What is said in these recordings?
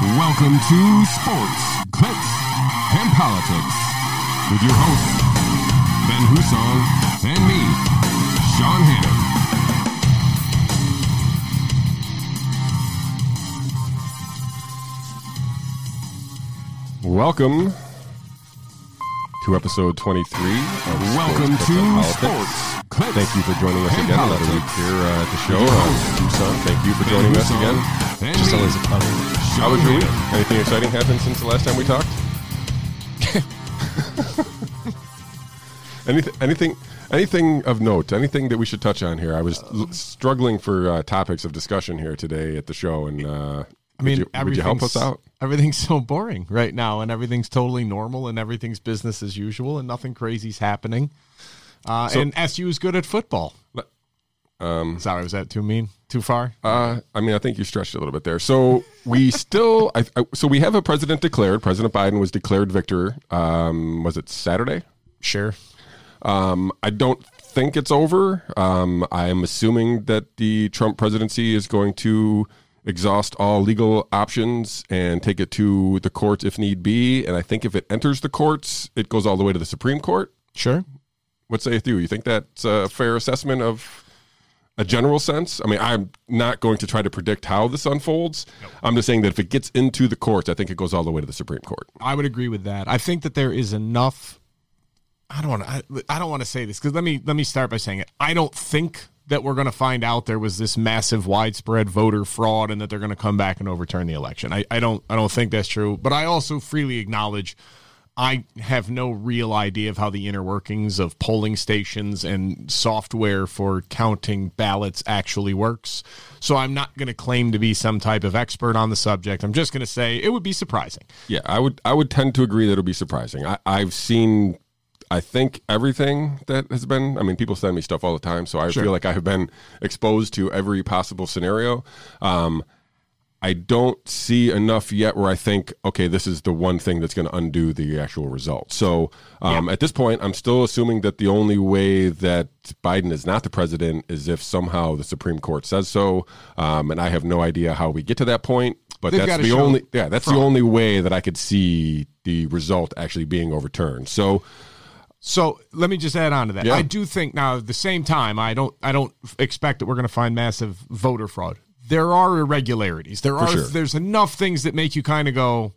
Welcome to Sports, Clips, and Politics with your hosts, Ben Husong and me, Sean Hannon. Welcome to episode 23 of Welcome Sports, to. Sports, Thank you for joining us again another week here uh, at the show. Your Uh, thank you for joining us again. Just always a pleasure. How was your week? Anything exciting happened since the last time we talked? anything, anything, anything of note? Anything that we should touch on here? I was l- struggling for uh, topics of discussion here today at the show, and uh, I mean, would you, would you help us out? Everything's so boring right now, and everything's totally normal, and everything's business as usual, and nothing crazy's happening. Uh, So- and SU is good at football. Um, Sorry, was that too mean? Too far? Uh, I mean, I think you stretched a little bit there. So we still, I, I, so we have a president declared. President Biden was declared victor. Um, was it Saturday? Sure. Um, I don't think it's over. Um, I'm assuming that the Trump presidency is going to exhaust all legal options and take it to the courts if need be. And I think if it enters the courts, it goes all the way to the Supreme Court. Sure. What say you? You think that's a fair assessment of a general sense? I mean, I'm not going to try to predict how this unfolds. I'm just saying that if it gets into the courts, I think it goes all the way to the Supreme Court. I would agree with that. I think that there is enough. I don't want to. I, I don't want to say this because let me let me start by saying it. I don't think that we're going to find out there was this massive, widespread voter fraud and that they're going to come back and overturn the election. I, I don't. I don't think that's true. But I also freely acknowledge. I have no real idea of how the inner workings of polling stations and software for counting ballots actually works. So I'm not going to claim to be some type of expert on the subject. I'm just going to say it would be surprising. Yeah, I would I would tend to agree that it'll be surprising. I, I've seen I think everything that has been I mean people send me stuff all the time, so I Sure. feel like I have been exposed to every possible scenario. Um I don't see enough yet where I think, okay, this is the one thing that's going to undo the actual result. So um, at this point, I'm still assuming that the only way that Biden is not the president is if somehow the Supreme Court says so. Um, and I have no idea how we get to that point. But They've that's the only yeah, that's the only way that I could see the result actually being overturned. So So let me just add on to that. Yeah. I do think now at the same time I don't I don't expect that we're going to find massive voter fraud. There are irregularities. There are sure. there's enough things that make you kind of go,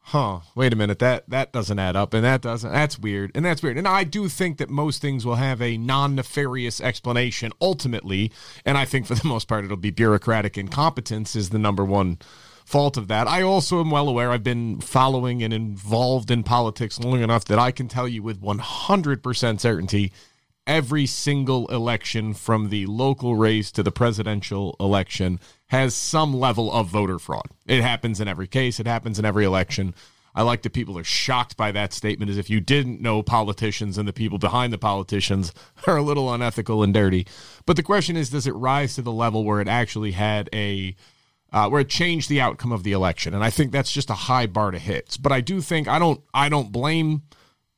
"Huh, wait a minute. That that doesn't add up and that doesn't that's weird." And that's weird. And I do think that most things will have a non-nefarious explanation ultimately, and I think for the most part it'll be bureaucratic incompetence is the number one fault of that. I also am well aware I've been following and involved in politics long enough that I can tell you with 100% certainty every single election from the local race to the presidential election has some level of voter fraud. It happens in every case, it happens in every election. I like that people are shocked by that statement as if you didn't know politicians and the people behind the politicians are a little unethical and dirty. But the question is does it rise to the level where it actually had a uh, where it changed the outcome of the election. And I think that's just a high bar to hit. But I do think I don't I don't blame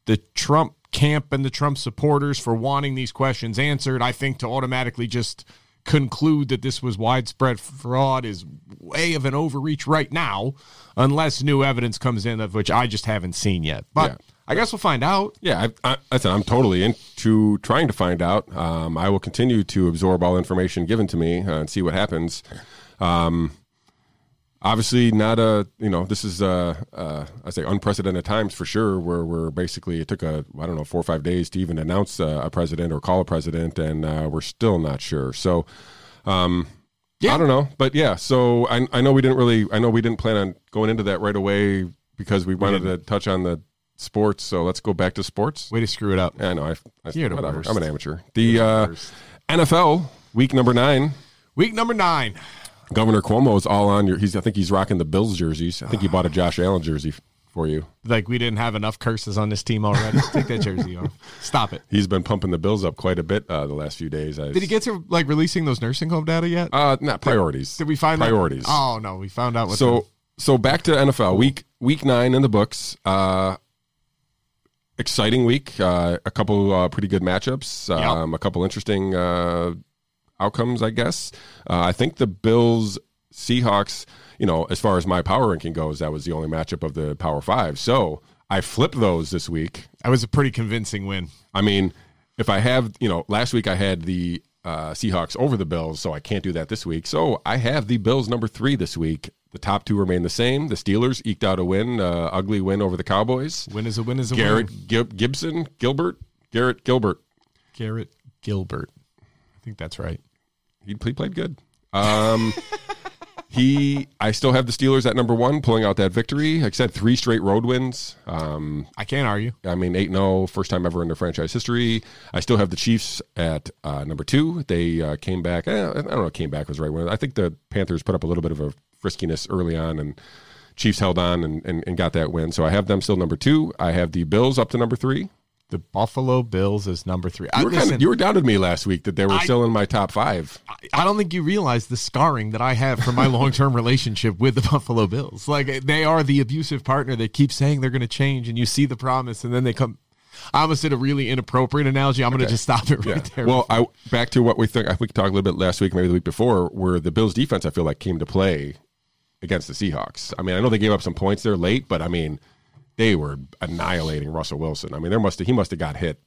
the Trump camp and the Trump supporters for wanting these questions answered. I think to automatically just conclude that this was widespread fraud is way of an overreach right now, unless new evidence comes in of which I just haven't seen yet. But Yeah. I guess we'll find out. Yeah, I, I, I said I'm totally into trying to find out. Um, I will continue to absorb all information given to me uh, and see what happens. Um, obviously, not a you know this is uh, uh, I say unprecedented times for sure. Where we're basically it took a I don't know four or five days to even announce uh, a president or call a president, and uh, we're still not sure. So. Um, Yeah. I don't know, but yeah. So I, I know we didn't really. I know we didn't plan on going into that right away because we wanted to touch on the sports. So let's go back to sports. Way to screw it up. Yeah, I know. I, I, You're the whatever. worst. I'm an amateur. The uh, NFL week number nine. Week number nine. Governor Cuomo is all on your. He's. I think he's rocking the Bills jerseys. I think he bought a Josh Allen jersey for you. Like we didn't have enough curses on this team already. Take that jersey off. Stop it. He's been pumping the Bills up quite a bit uh, the last few days. I, Did he get to like releasing those nursing home data yet? Uh, not priorities. Did we find that- priorities? Oh no, we found out what. so so back to NFL week week nine in the books. Uh, exciting week. Uh, a couple uh, pretty good matchups. Um, A couple interesting uh, outcomes, I guess. Uh, I think the Bills Seahawks, you know, as far as my power ranking goes, that was the only matchup of the Power Five. So I flipped those this week. That was a pretty convincing win. I mean, if I have, you know, last week I had the uh, Seahawks over the Bills, so I can't do that this week. So I have the Bills number three this week. The top two remain the same. The Steelers eked out a win, uh, ugly win over the Cowboys. Win is a win is a Garrett win. Garrett Gibson, Gilbert, Garrett Gilbert. Garrett Gilbert. I think that's right. He, he played good. Um, he, I still have the Steelers at number one, pulling out that victory. Like I said, three straight road wins. Um, I can't argue. I mean, 8 0, first time ever in their franchise history. I still have the Chiefs at uh, number two. They uh, came back. Eh, I don't know if came back was the right one. I think the Panthers put up a little bit of a friskiness early on, and Chiefs held on and, and, and got that win. So I have them still number two. I have the Bills up to number three. The Buffalo Bills is number three. You were, kind listen, of, you were doubted me last week that they were I- still in my top five. I don't think you realize the scarring that I have from my long term relationship with the Buffalo Bills. Like they are the abusive partner that keeps saying they're going to change, and you see the promise, and then they come. I almost did a really inappropriate analogy. I'm going to just stop it right there. Well, I back to what we think. I think we talked a little bit last week, maybe the week before, where the Bills' defense I feel like came to play against the Seahawks. I mean, I know they gave up some points there late, but I mean, they were annihilating Russell Wilson. I mean, there must have, he must have got hit.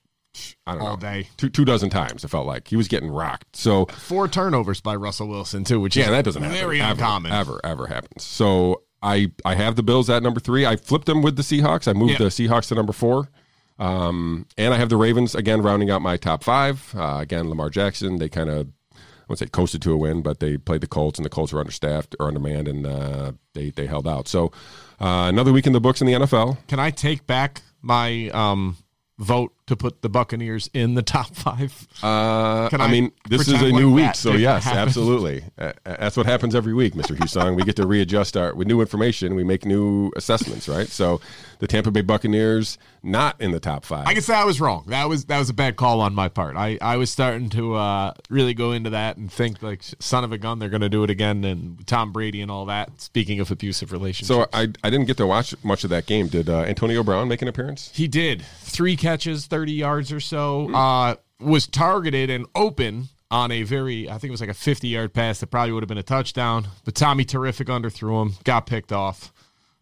I don't All know, day. two two dozen times. It felt like he was getting rocked. So Four turnovers by Russell Wilson too, which yeah, is that doesn't happen. very ever, uncommon. Ever, ever happens. So I I have the Bills at number three. I flipped them with the Seahawks. I moved Yeah. the Seahawks to number four. Um, and I have the Ravens again rounding out my top five. Uh, again, Lamar Jackson. They kind of won't say coasted to a win, but they played the Colts, and the Colts were understaffed or undermanned, and uh, they they held out. So uh, another week in the books in the NFL. Can I take back my um, vote to put the Buccaneers in the top five? Uh, I, I mean, this is a new like week, so yes, happen? absolutely. Uh, that's what happens every week, Mr. Husong. we get to readjust our with new information. We make new assessments, right? So, the Tampa Bay Buccaneers not in the top five. I can say I was wrong. That was that was a bad call on my part. I, I was starting to uh, really go into that and think like son of a gun, they're going to do it again, and Tom Brady and all that. Speaking of abusive relationships, so I I didn't get to watch much of that game. Did uh, Antonio Brown make an appearance? he did three catches, thirty yards or so. Uh, was targeted and open on a very, I think it was like a fifty-yard pass that probably would have been a touchdown. But Tommy terrific underthrew him, got picked off.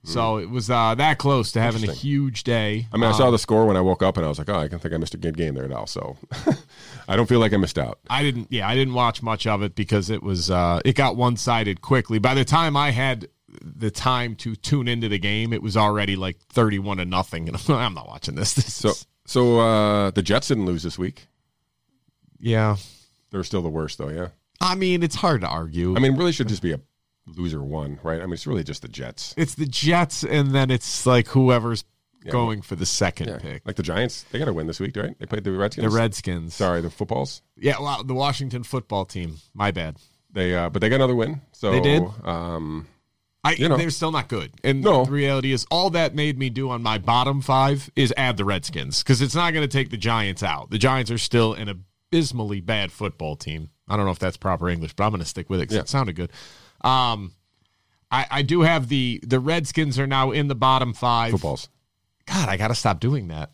So it was uh, that close to having a huge day. I mean, I saw the score when I woke up, and I was like, "Oh, I can think I missed a good game there now." So, I don't feel like I missed out. I didn't. Yeah, I didn't watch much of it because it was uh, it got one sided quickly. By the time I had the time to tune into the game, it was already like thirty one to nothing, and I'm, I'm not watching this. this So, is- so uh, the Jets didn't lose this week. yeah, They're still the worst, though. Yeah. I mean it's hard to argue. I mean, really should just be a loser one, right? I mean, it's really just the Jets. it's the Jets, and then it's like whoever's going for the second Yeah. pick. Like the Giants, they got to win this week, right? They played the Redskins. The Redskins. Sorry, the footballs. Yeah, well, the Washington football team. My bad. They, uh, but they got another win. So They did? Um, I, You know. they're still not good. And No. the reality is, all that made me do on my bottom five is add the Redskins because it's not going to take the Giants out. The Giants are still an abysmally bad football team. I don't know if that's proper English, but I'm going to stick with it because Yeah. it sounded good. Um, I, I do have the the Redskins are now in the bottom five. footballs. God, I got to stop doing that.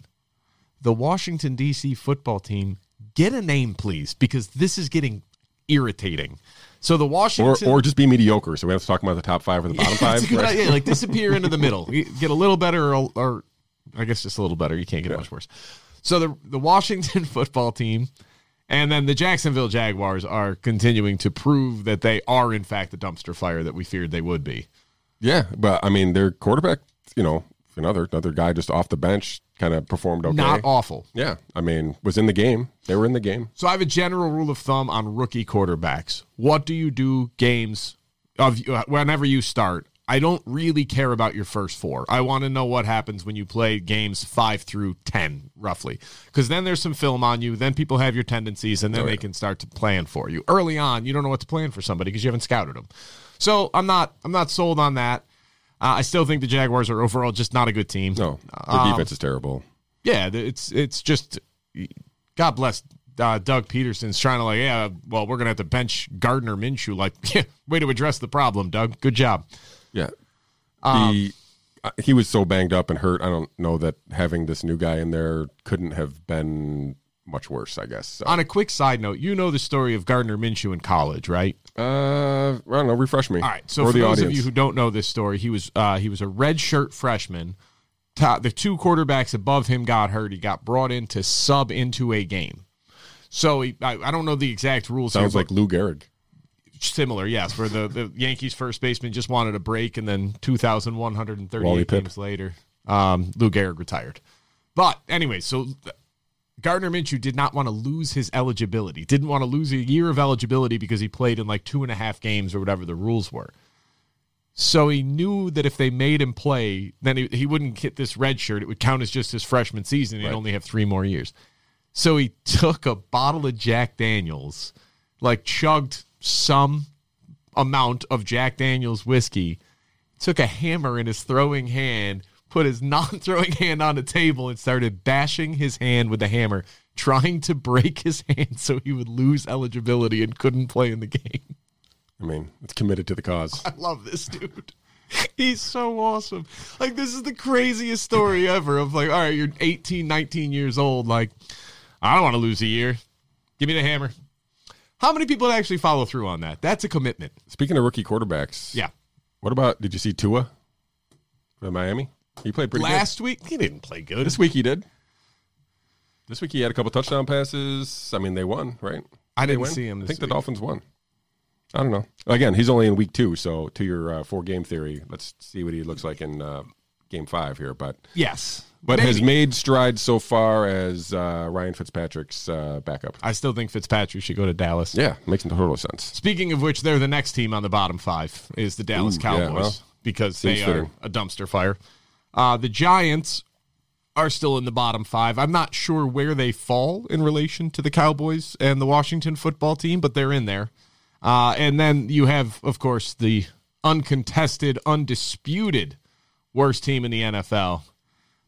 The Washington D.C. football team, get a name, please, because this is getting irritating. So the Washington or just be mediocre. So we have to talk about the top five or the bottom a five. right? idea. Like disappear into the middle. Get a little better, or, or I guess just a little better. You can't get much worse. So the the Washington football team, and then the Jacksonville Jaguars are continuing to prove that they are in fact the dumpster fire that we feared they would be. Yeah, but I mean, their quarterback, you know, another another guy just off the bench, kind of performed okay. Not awful. yeah, I mean, was in the game. They were in the game. So I have a general rule of thumb on rookie quarterbacks. What do you do games of uh, whenever you start? I don't really care about your first four. I want to know what happens when you play games five through ten, roughly, because then there's some film on you. Then people have your tendencies, and then they can start to plan for you. Early on, you don't know what to plan for somebody because you haven't scouted them. So I'm not I'm not sold on that. I still think the Jaguars are overall just not a good team. No, their Um, defense is terrible. Yeah, it's it's just God bless uh, Doug Peterson's trying to like, yeah, well, we're gonna have to bench Gardner Minshew. Like, yeah, way to address the problem, Doug. Good job. Yeah. Um, the uh, he was so banged up and hurt. I don't know that having this new guy in there couldn't have been much worse, I guess. So. On a quick side note, you know the story of Gardner Minshew in college, right? Uh, I don't know. Refresh me. All right. So or for the those audience. of you who don't know this story, he was uh, he was a red shirt freshman. The two quarterbacks above him got hurt. He got brought in to sub into a game. So he, I, I don't know the exact rules. Sounds here, like Lou Gehrig. similar, yes. Where the, the Yankees first baseman just wanted a break, and then two thousand one hundred and Wally thirty-eight Pipp. games later, um, Lou Gehrig retired. But anyway, so Gardner Minshew did not want to lose his eligibility. Didn't want to lose a year of eligibility because he played in like two and a half games or whatever the rules were. So he knew that if they made him play, then he, he wouldn't get this red shirt. It would count as just his freshman season. He'd Right. only have three more years. So he took a bottle of Jack Daniels, like chugged some amount of Jack Daniels whiskey, took a hammer in his throwing hand, put his non throwing hand on the table, and started bashing his hand with the hammer, trying to break his hand so he would lose eligibility and couldn't play in the game. I mean, it's committed to the cause. I love this dude. He's so awesome. Like, this is the craziest story ever of like, all right, you're 18, 19 years old. Like, I don't want to lose a year. Give me the hammer. How many people actually follow through on that? That's a commitment. Speaking of rookie quarterbacks, Yeah. What about? Did you see Tua Miami? He played pretty good. Last week, he didn't play good. good. This week he did. This week he had a couple touchdown passes. I mean, they won, right? I didn't see him I think the. Dolphins won. I don't know. Again, he's only in week two, so to your uh, four game theory, let's see what he looks like in uh, game five here. But Yes. but has made strides so far as uh, Ryan Fitzpatrick's uh, backup. I still think Fitzpatrick should go to Dallas. Yeah, makes total sense. Speaking of which, they're the next team on the bottom five is the Dallas Ooh, yeah, Cowboys well, because they are fitting. a dumpster fire. Uh, the Giants are still in the bottom five. I'm not sure where they fall in relation to the Cowboys and the Washington football team, but they're in there. Uh, and then you have, of course, the uncontested, undisputed worst team in the NFL,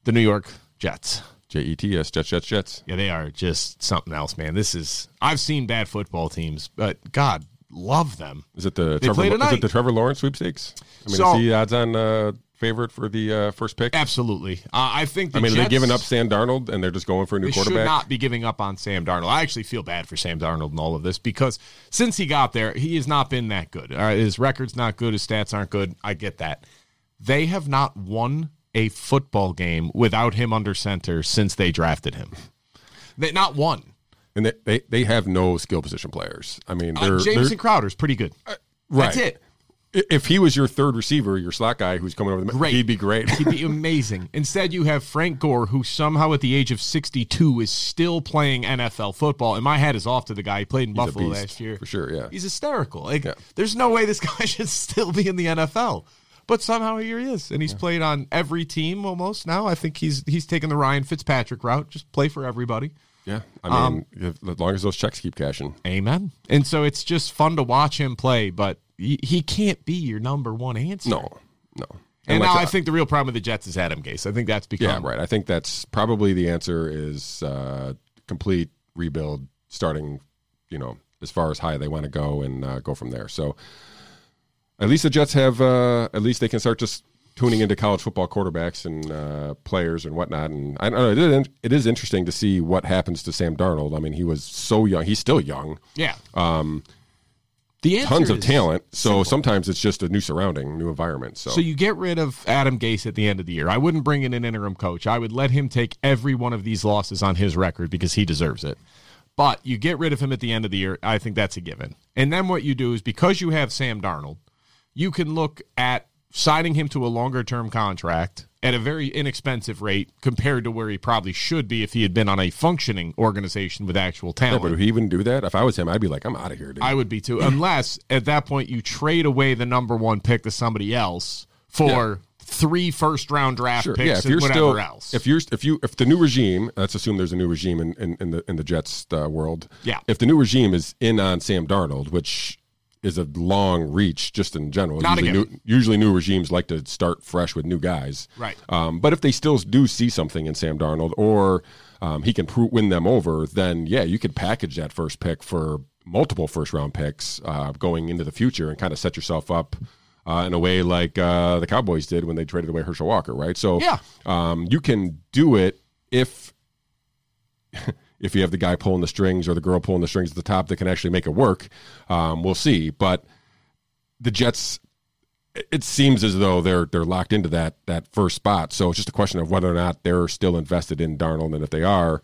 the New York Jets. J E T S Jets Jets Jets. Yeah, they are just something else, man. This is I've seen bad football teams, but God love them. Is it the They Trevor, is it the Trevor Lawrence sweepstakes? I mean, So- is he odds on uh, favorite for the uh, first pick? Absolutely. Uh, I think the I mean, are they giving up Sam Darnold and they're just going for a new They should quarterback? not be giving up on Sam Darnold. I actually feel bad for Sam Darnold in all of this because since he got there, he has not been that good. All right, his record's not good. His stats aren't good. I get that. They have not won a football game without him under center since they drafted him. They not one. And they, they, they have no skill position players. I mean, Uh, they're, Jamison they're- Crowder's pretty good. right. That's it. If he was your third receiver, your slot guy who's coming over the Great. he'd be great. He'd be amazing. Instead, you have Frank Gore, who somehow at the age of 62 is still playing NFL football. And my hat is off to the guy. He played in He's Buffalo beast, last year. for sure, yeah. He's hysterical. Like, Yeah. there's no way this guy should still be in the NFL. But somehow here he is, and he's played on every team almost now. I think he's he's taken the Ryan Fitzpatrick route, just play for everybody. yeah, I Um, mean, if, as long as those checks keep cashing. Amen. And so it's just fun to watch him play, but he, can't be your number one answer. No, no. And, like now I- I think the real problem with the Jets is Adam Gase. I think that's Yeah, become right. I think that's probably the answer is uh, complete rebuild, starting, you know, as far as high they want to go and uh, go from there. So at least the Jets have, uh, at least they can start just tuning into college football quarterbacks and uh, players and whatnot. And I don't know, it is, it is interesting to see what happens to Sam Darnold. I mean, he was so young. He's still young. Yeah. Um, the Tons of talent. So simple. sometimes it's just a new surrounding, new environment. So, So you get rid of Adam Gase at the end of the year. I wouldn't bring in an interim coach. I would let him take every one of these losses on his record because he deserves it. But you get rid of him at the end of the year. I think that's a given. And then what you do is because you have Sam Darnold, you can look at signing him to a longer term contract at a very inexpensive rate compared to where he probably should be if he had been on a functioning organization with actual yeah, talent. but would he even do that? If I was him, I'd be like, I'm out of here, dude. I would be too, unless at that point you trade away the number one pick to somebody else for three first round draft Sure. picks Yeah, if you're whatever still, else. if you're, if you, if the new regime, let's assume there's a new regime in, in, in the in the Jets uh, world. Yeah. If the new regime is in on Sam Darnold, which is a long reach just in general. Not usually, new, usually new regimes like to start fresh with new guys. Right. Um, but if they still do see something in Sam Darnold, or um, he can pro- win them over, then yeah, you could package that first pick for multiple first round picks uh, going into the future and kind of set yourself up. Uh, in a way like uh, the Cowboys did when they traded away Herschel Walker, right? So Yeah. um, you can do it if if you have the guy pulling the strings or the girl pulling the strings at the top that can actually make it work. Um, we'll see. But the Jets, it seems as though they're they're locked into that that first spot. So it's just a question of whether or not they're still invested in Darnold, and if they are,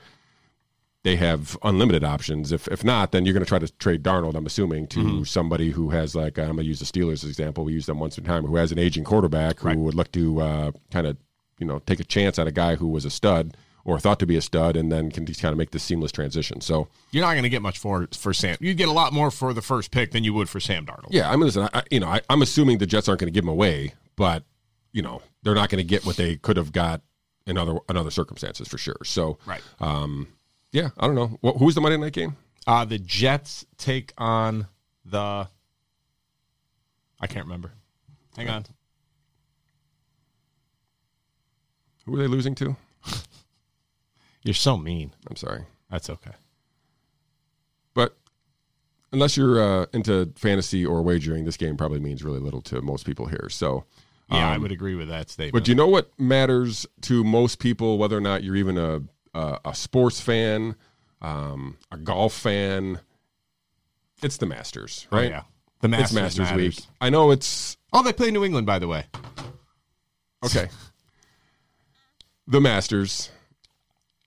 they have unlimited options. If if not, then you're going to try to trade Darnold. I'm assuming to Mm-hmm. somebody who has like I'm going to use the Steelers as example. We use them once in time. Who has an aging quarterback who Right. would look to uh, kind of you know take a chance on a guy who was a stud or thought to be a stud, and then can just kind of make this seamless transition. So You're not going to get much for for Sam. You'd get a lot more for the first pick than you would for Sam Darnold. yeah, I mean, listen, I, you know, I, I'm assuming the Jets aren't going to give him away, but you know they're not going to get what they could have got in other in other circumstances for sure. So Right. um, yeah, I don't know. What, who's the Monday night game? Uh, the Jets take on the. I can't remember. Hang on. Who are they losing to? You're so mean. I'm sorry. That's okay. But unless you're uh, into fantasy or wagering, this game probably means really little to most people here. So, Yeah, I um, would agree with that statement. but do you know what matters to most people, whether or not you're even a a, a sports fan, um, a golf fan? It's the Masters, Oh, right? yeah. The Masters it's Masters matters. week. I know it's Oh, they play New England, by the way. okay. the Masters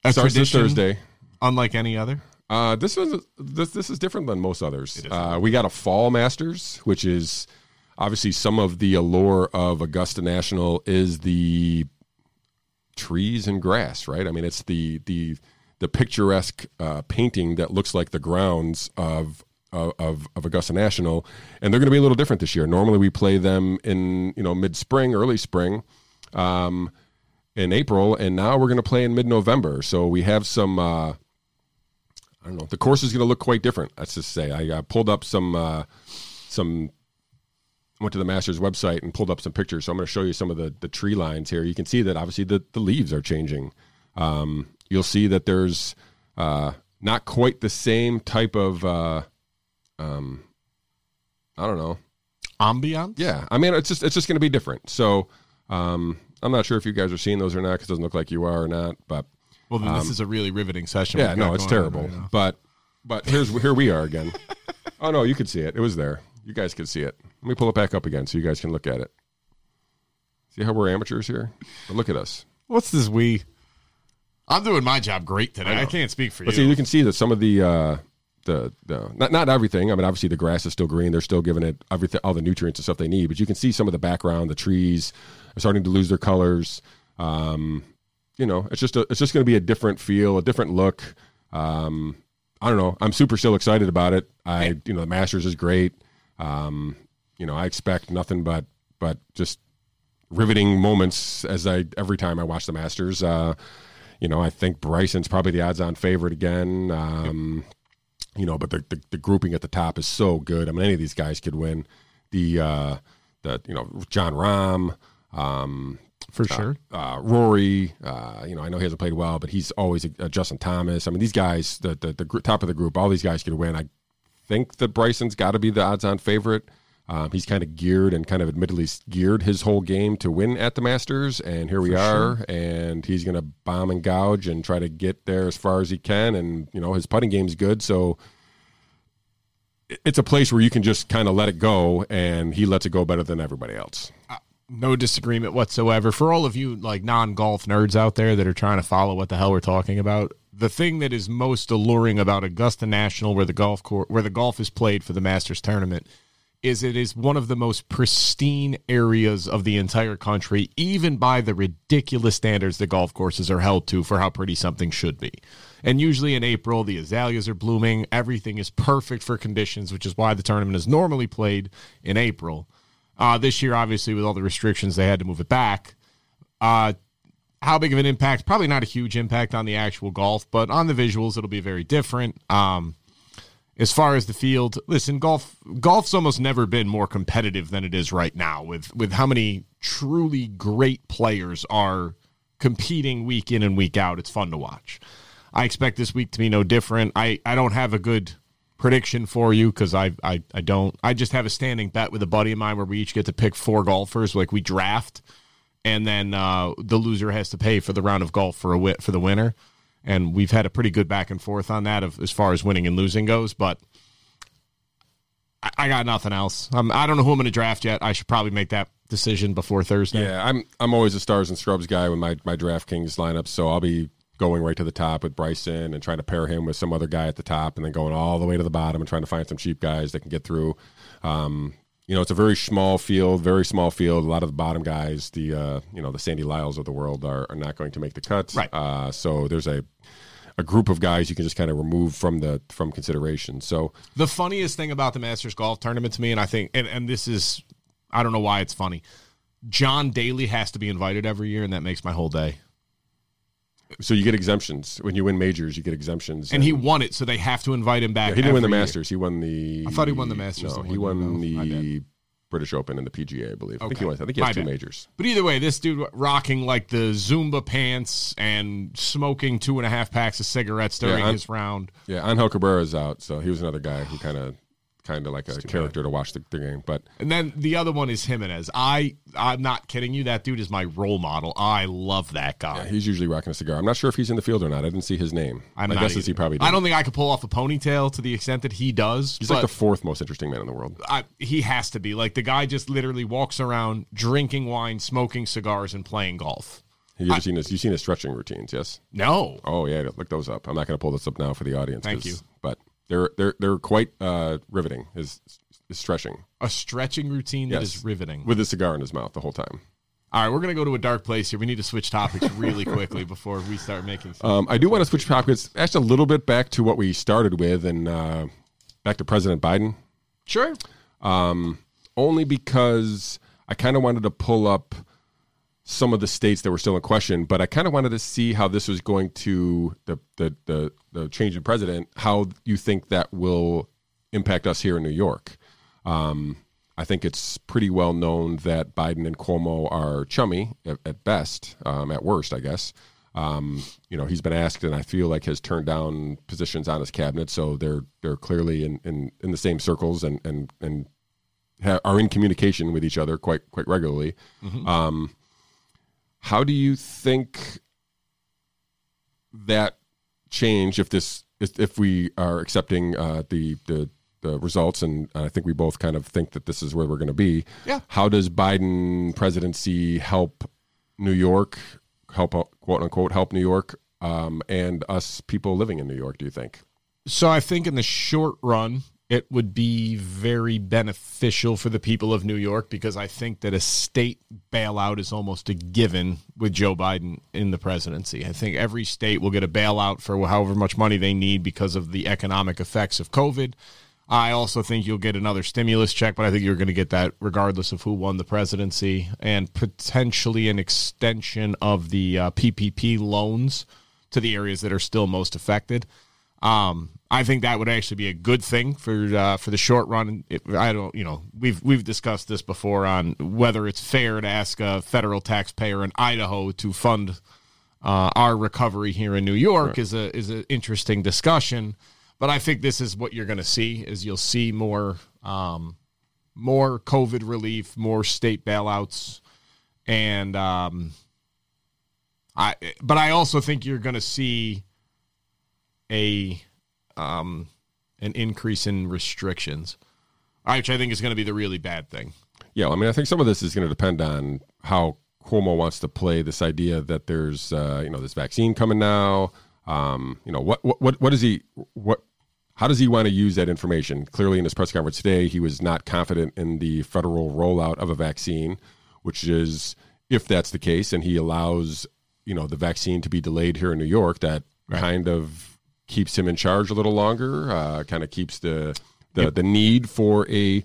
A starts this Thursday. unlike any other. Uh, this was this this is different than most others. Uh, we got a fall Masters, which is obviously some of the allure of Augusta National is the trees and grass, right? I mean, it's the the the picturesque uh, painting that looks like the grounds of of, of of Augusta National, and they're going to be a little different this year. Normally, we play them in you know mid spring, early spring. Um, in April, and now we're going to play in mid November. So we have some uh, I don't know. The course is going to look quite different. Let's just say I uh, pulled up some uh, some. Went to the Masters website and pulled up some pictures. So I'm going to show you some of the the tree lines here. You can see that obviously the the leaves are changing. Um, you'll see that there's uh, not quite the same type of. Uh, um, I don't know. Ambiance? Yeah, I mean it's just it's just going to be different. So um, I'm not sure if you guys are seeing those or not because it doesn't look like you are or not. But Well, then this is a really riveting session. Um, yeah, no, it's terrible. right but but here's here we are again. oh no, you could see it. It was there. You guys could see it. Let me pull it back up again so you guys can look at it. See how we're amateurs here? But look at us. What's this we? I'm doing my job great today. I, know. can't speak for But you. see, you can see that some of the uh, the the not not everything. I mean, obviously the grass is still green. They're still giving it everything, all the nutrients and stuff they need. But you can see some of the background. The trees are starting to lose their colors. Um, you know, it's just a, it's just going to be a different feel, a different look. Um, I don't know. I'm super still excited about it. I you know the Masters is great. Um, you know, I expect nothing but but just riveting moments as I every time I watch the Masters. Uh, you know, I think Bryson's probably the odds-on favorite again. Um, you know, but the, the the grouping at the top is so good. I mean, any of these guys could win. The uh, the you know Jon Rahm, um, for sure. uh, Rory. Uh, you know, I know he hasn't played well, but he's always uh, Justin Thomas. I mean, these guys, the the, the gr- top of the group, all these guys could win. I think that Bryson's got to be the odds-on favorite. Um, he's kind of geared and kind of admittedly geared his whole game to win at the Masters, and here we are. And he's going to bomb and gouge and try to get there as far as he can. And you know, his putting game's good, so it's a place where you can just kind of let it go, and he lets it go better than everybody else. No disagreement whatsoever. For all of you like non-golf nerds out there that are trying to follow what the hell we're talking about, the thing that is most alluring about Augusta National, where the golf court, where the golf is played for the Masters tournament, is it is one of the most pristine areas of the entire country, even by the ridiculous standards that golf courses are held to for how pretty something should be. And usually in April, the azaleas are blooming. Everything is perfect for conditions, which is why the tournament is normally played in April. Uh, this year, obviously, with all the restrictions, they had to move it back. Uh, how big of an impact? Probably not a huge impact on the actual golf, but on the visuals, it'll be very different. Um, as far as the field, listen, golf golf's almost never been more competitive than it is right now with with how many truly great players are competing week in and week out. It's fun to watch. I expect this week to be no different. I, I don't have a good prediction for you because I, I I don't. I just have a standing bet with a buddy of mine where we each get to pick four golfers. Like we draft, and then uh, the loser has to pay for the round of golf for a wit for the winner. and we've had a pretty good back and forth on that of, as far as winning and losing goes. But I, I got nothing else. I'm, I don't know who I'm going to draft yet. I should probably make that decision before Thursday. Yeah, I'm I'm always a stars and scrubs guy with my my DraftKings lineup, so I'll be going right to the top with Bryson and trying to pair him with some other guy at the top, and then going all the way to the bottom and trying to find some cheap guys that can get through. Um, you know, it's a very small field, very small field. A lot of the bottom guys, the uh, you know the Sandy Lyles of the world, are, are not going to make the cut. Right. Uh, so there's a a group of guys you can just kind of remove from the from consideration. So The funniest thing about the Masters Golf Tournament to me, and I think, and, and this is, I don't know why it's funny. John Daly has to be invited every year, and that makes my whole day. So you get exemptions when you win majors. You get exemptions, And he won it, so they have to invite him back. Yeah, he didn't win the year. Masters. He won the. I thought he won the Masters No, he won no, the British Open and the PGA. I believe. Okay. I think he won. I think he My has two bad. majors. But either way, this dude rocking like the Zumba pants and smoking two and a half packs of cigarettes during Yeah, his round. Yeah, Angel Cabrera's out, so he was another guy who kind of, kind of like a character to watch the, the game. But And then the other one is Jimenez. I I'm not kidding you. That dude is my role model. I love that guy. yeah, he's usually rocking a cigar. I'm not sure if he's in the field or not. I didn't see his name. I'm My guess is he probably. Did. I don't think I could pull off a ponytail to the extent that he does. He's like the fourth most interesting man in the world. I, he has to be. Like the guy just literally walks around drinking wine, smoking cigars, and playing golf. Have you ever seen his? You've seen his stretching routines? Yes. No, Oh yeah, look those up. I'm not going to pull this up now for the audience. Thank you. But they're they're they're quite uh, riveting. His, his stretching a stretching routine that Yes. is riveting. with a cigar in his mouth the whole time. All right, we're gonna go to a dark place here. We need to switch topics really quickly before we start making. Some, Um, I do want to switch topics, actually a little bit back to what we started with, and uh, back to President Biden. sure. um, Only because I kind of wanted to pull up some of the states that were still in question, but I kind of wanted to see how this was going to the the the, the change in president. How you think that will impact us here in New York? Um, I think it's pretty well known that Biden and Cuomo are chummy at, at best, um, at worst, I guess. Um, you know, he's been asked, and I feel like has turned down positions on his cabinet, so they're they're clearly in, in, in the same circles and and and ha- are in communication with each other quite quite regularly. Um, how do you think that change if this if, we are accepting uh, the the the results and I think we both kind of think that this is where we're going to be. Yeah. How does Biden presidency help New York help quote unquote help New York um, and us people living in New York? Do you think? So I think in the short run, it would be very beneficial for the people of New York because I think that a state bailout is almost a given with Joe Biden in the presidency. I think every state will get a bailout for however much money they need because of the economic effects of COVID. I also think you'll get another stimulus check, but I think you're going to get that regardless of who won the presidency and potentially an extension of the uh, PPP loans to the areas that are still most affected. Um, I think that would actually be a good thing for uh, for the short run. It, I don't, you know, we've we've discussed this before on whether it's fair to ask a federal taxpayer in Idaho to fund uh, our recovery here in New York is a is an interesting discussion. But I think this is what you're going to see is you'll see more um, more COVID relief, more state bailouts, and um, I. But I also think you're going to see a um, an increase in restrictions, which I think is going to be the really bad thing. Yeah, I mean, I think some of this is going to depend on how Cuomo wants to play this idea that there's, uh, you know, this vaccine coming now. Um, you know, what, what, what, what is he, what, how does he want to use that information? Clearly, in his press conference today, he was not confident in the federal rollout of a vaccine, which is, if that's the case, and he allows, you know, the vaccine to be delayed here in New York, that kind of keeps him in charge a little longer. Uh, kind of keeps the the, the need for a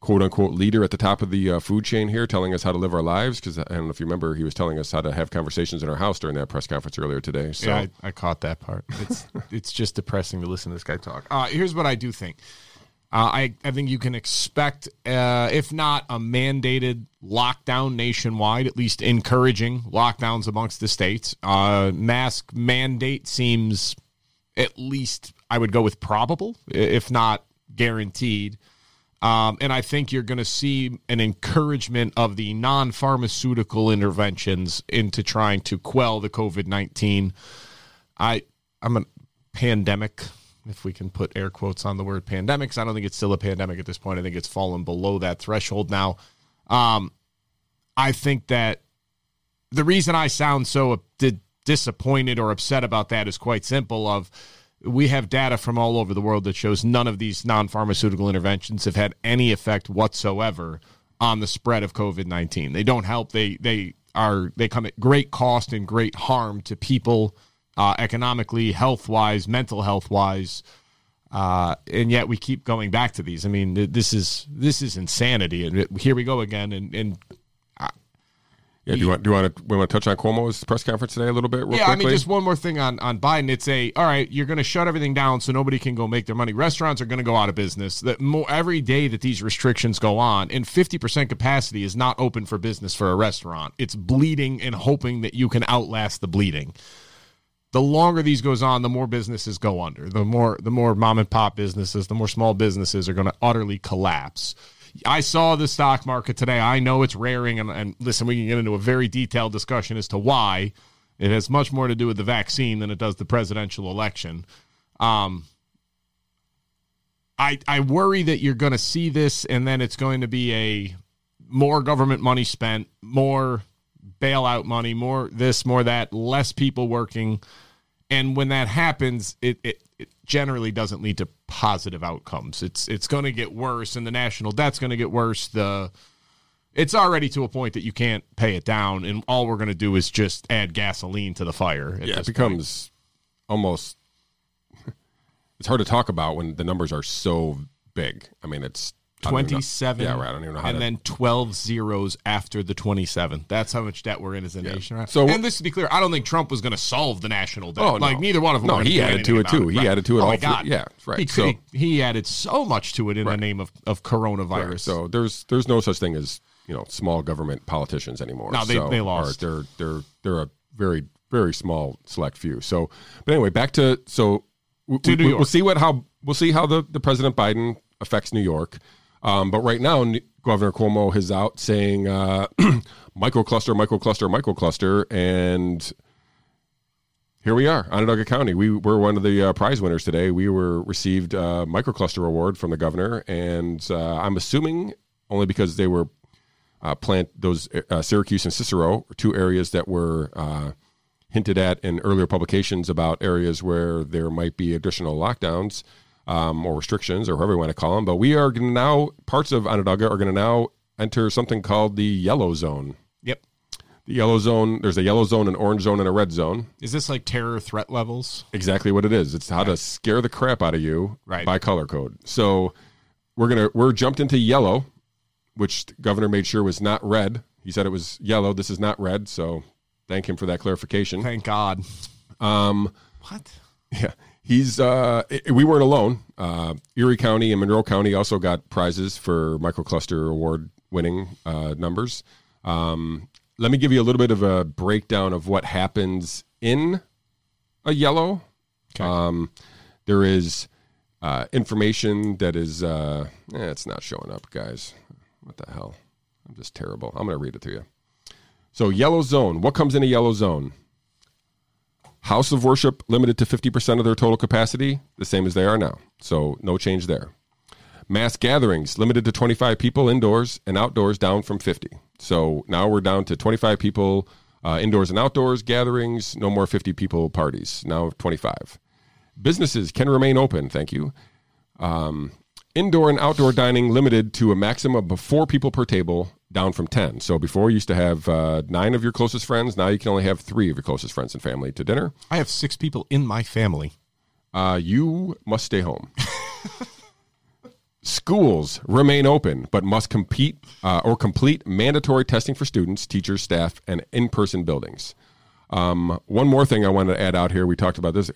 quote unquote leader at the top of the uh, food chain here telling us how to live our lives because i don't know if you remember he was telling us how to have conversations in our house during that press conference earlier today so yeah, I, I caught that part. It's it's just depressing to listen to this guy talk. Uh, here's what I do think. Uh, I I think you can expect, uh, if not a mandated lockdown nationwide, at least encouraging lockdowns amongst the states. Uh, mask mandate seems at least I would go with probable, if not guaranteed. Um, and I think you're going to see an encouragement of the non pharmaceutical interventions into trying to quell the COVID 19. I I'm a pandemic, if we can put air quotes on the word pandemics. I don't think it's still a pandemic at this point. I think it's fallen below that threshold now. Um, I think that the reason I sound so disappointed or upset about that is quite simple. Of we have data from all over the world that shows none of these non-pharmaceutical interventions have had any effect whatsoever on the spread of COVID nineteen. They don't help. They they are they come at great cost and great harm to people uh, economically, health wise, mental health wise. Uh, and yet we keep going back to these. I mean, th- this is this is insanity. And here we go again. And, and Yeah, do you want do you want to we want to touch on Cuomo's press conference today a little bit? Real yeah, I quickly? mean, just one more thing on on Biden. It's a all right. You're going to shut everything down so nobody can go make their money. Restaurants are going to go out of business. That more every day that these restrictions go on, and 50 percent capacity is not open for business for a restaurant. It's bleeding and hoping that you can outlast the bleeding. The longer these goes on, the more businesses go under. The more the more mom and pop businesses, the more small businesses are going to utterly collapse. I saw the stock market today. I know it's raring, and, and listen, we can get into a very detailed discussion as to why. It has much more to do with the vaccine than it does the presidential election. Um, I I worry that you're going to see this, and then it's going to be a more government money spent, more bailout money, more this, more that, less people working, and when that happens, it it, it generally doesn't lead to positive outcomes. It's it's going to get worse, and the national debt's going to get worse. The it's already to a point that you can't pay it down, and all we're going to do is just add gasoline to the fire. yeah, it this point. becomes almost it's hard to talk about when the numbers are so big. I mean, it's I don't even know- 27 Yeah, right. I don't even know how and to. then 12 zeros after the 27 that's how much debt we're in as a nation right So- and this to be clear i don't think trump was going to solve the national debt Oh, no. like neither one of them No, were gonna he do added anything to it, about too. He added to it oh all my through- God. yeah, right. he, So- he, he added so much to it in the name of, of coronavirus Right. So there's there's no such thing as you know small government politicians anymore. No, they- So- they or lost. They're they're they're a very very small select few. So, but anyway, back to so w- To New York. we'll see what how we'll see how the the President Biden affects New York. Um, but right now, Governor Cuomo is out saying uh, microcluster, microcluster, microcluster, and here we are, Onondaga County. We were one of the uh, prize winners today. We were received a microcluster award from the governor, and uh, I'm assuming only because they were uh, plant those uh, Syracuse and Cicero, two areas that were uh, hinted at in earlier publications about areas where there might be additional lockdowns um, or restrictions, or however you want to call them. But we are gonna now parts of Onondaga are going to now enter something called the yellow zone. yep The yellow zone. There's a yellow zone, an orange zone, and a red zone. is this like terror threat levels Exactly what it is. It's how to scare the crap out of you Right. by color code. So we're gonna we're jumped into yellow, which governor made sure was not red. He said it was yellow. This is not red. So thank him for that clarification. thank god Um, what yeah, he's. Uh, we weren't alone. Uh, Erie County and Monroe County also got prizes for microcluster award winning uh, numbers. Um, let me give you a little bit of a breakdown of what happens in a yellow. Okay. Um, there is uh, information that is. Uh, eh, it's not showing up, guys. What the hell? I'm just terrible. I'm going to read it to you. So, yellow zone. What comes in a yellow zone? House of worship limited to 50% of their total capacity, the same as they are now. So, no change there. Mass gatherings limited to 25 people indoors and outdoors, down from 50. So, now we're down to 25 people uh, indoors and outdoors gatherings, no more 50 people parties, now 25. Businesses can remain open, thank you. Um, indoor and outdoor dining limited to a maximum of four people per table, down from 10. So before you used to have uh, nine of your closest friends. Now you can only have three of your closest friends and family to dinner. i have six people in my family Uh, you must stay home. Schools remain open, but must compete uh, or complete mandatory testing for students, teachers, staff, and in-person buildings. Um, one more thing I wanted to add out here. We talked about this.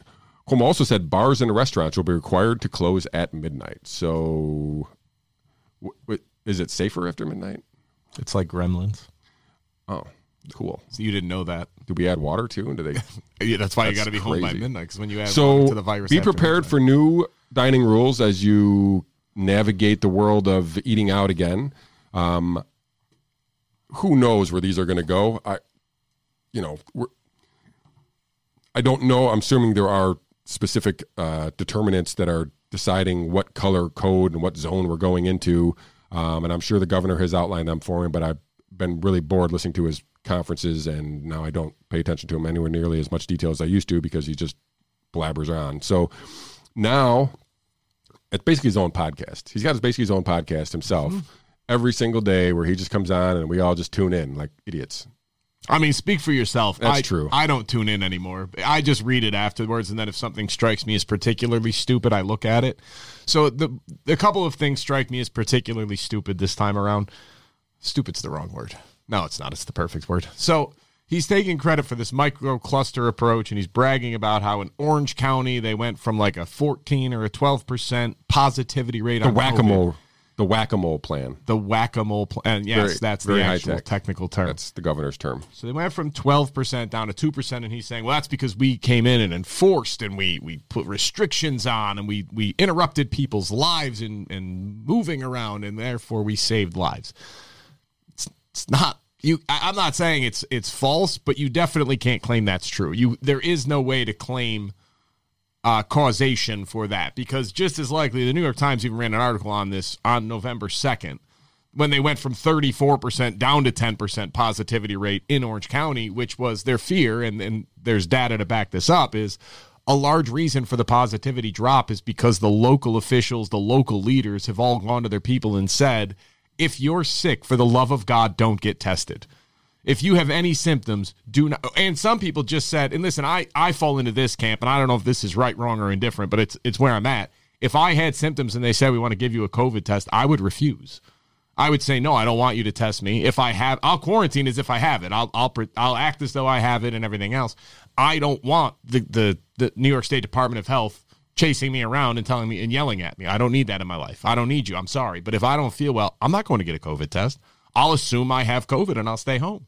Cuomo also said bars and restaurants will be required to close at midnight. So, w- w- is it safer after midnight? It's like gremlins Oh, cool. so you didn't know that Do we add water too? And do they? yeah, that's why you got to be home by crazy. midnight because when you add water so to the virus be after prepared midnight- for new dining rules as you navigate the world of eating out again um, who knows where these are going to go i you know we're, i don't know i'm assuming there are specific uh, determinants that are deciding what color code and what zone we're going into. Um, and I'm sure the governor has outlined them for me, but I've been really bored listening to his conferences, and now I don't pay attention to him anywhere nearly as much detail as I used to because he just blabbers on. So now it's basically his own podcast. He's got his basically his own podcast himself every single day where he just comes on and we all just tune in like idiots. I mean, speak for yourself. That's I, true. I don't tune in anymore. I just read it afterwards, and then if something strikes me as particularly stupid, I look at it. So the a couple of things strike me as particularly stupid this time around. Stupid's the wrong word. No, it's not. It's the perfect word. So he's taking credit for this micro cluster approach, and he's bragging about how in Orange County they went from like a 14 or a 12 percent positivity rate The on whack a mole, the whack a mole plan. The whack a mole plan. Yes, Very- that's very the actual tech. technical term. That's the governor's term. So they went from 12% down to 2%, and he's saying, well, that's because we came in and enforced and we, we put restrictions on and we, we interrupted people's lives and, and moving around, and therefore we saved lives. It's, it's not. You, I, I'm not saying it's it's false, but you definitely can't claim that's true. You there is no way to claim uh, causation for that. Because just as likely, the New York Times even ran an article on this on November 2nd when they went from 34% down to 10% positivity rate in Orange County, which was their fear, and, and there's data to back this up, is a large reason for the positivity drop is because the local officials, the local leaders have all gone to their people and said, if you're sick, for the love of God, don't get tested if you have any symptoms, do not. And some people just said, and listen, I I fall into this camp, and I don't know if this is right, wrong, or indifferent, but it's it's where I'm at. If I had symptoms and they said we want to give you a COVID test, I would refuse. I would say no. I don't want you to test me. If I have, I'll quarantine as if I have it. I'll I'll I'll act as though I have it and everything else. I don't want the the the New York State Department of Health chasing me around and telling me and yelling at me. I don't need that in my life. I don't need you. I'm sorry, but if I don't feel well, I'm not going to get a COVID test. I'll assume I have COVID and I'll stay home.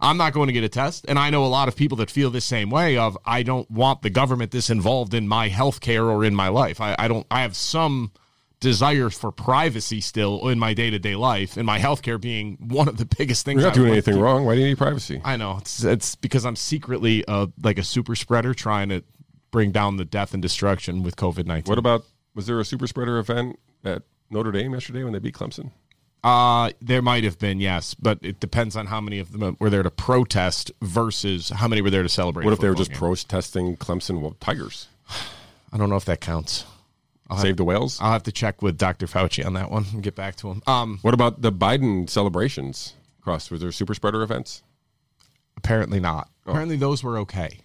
I'm not going to get a test. And I know a lot of people that feel the same way of I don't want the government this involved in my health care or in my life. I, I don't I have some desire for privacy still in my day to day life, and my health care being one of the biggest things. You're not I doing anything to- wrong. Why do you need privacy? I know it's it's because I'm secretly uh, like a super spreader trying to bring down the death and destruction with COVID nineteen. What about was there a super spreader event at Notre Dame yesterday when they beat Clemson? Uh, there might have been, yes, but it depends on how many of them were there to protest versus how many were there to celebrate. What if they were just game. protesting Clemson Tigers? I don't know if that counts. I'll Save the whales? I'll have to check with Dr. Fauci on that one and get back to him. Um, What about the Biden celebrations? Across was there super spreader events? apparently not. Apparently those were okay.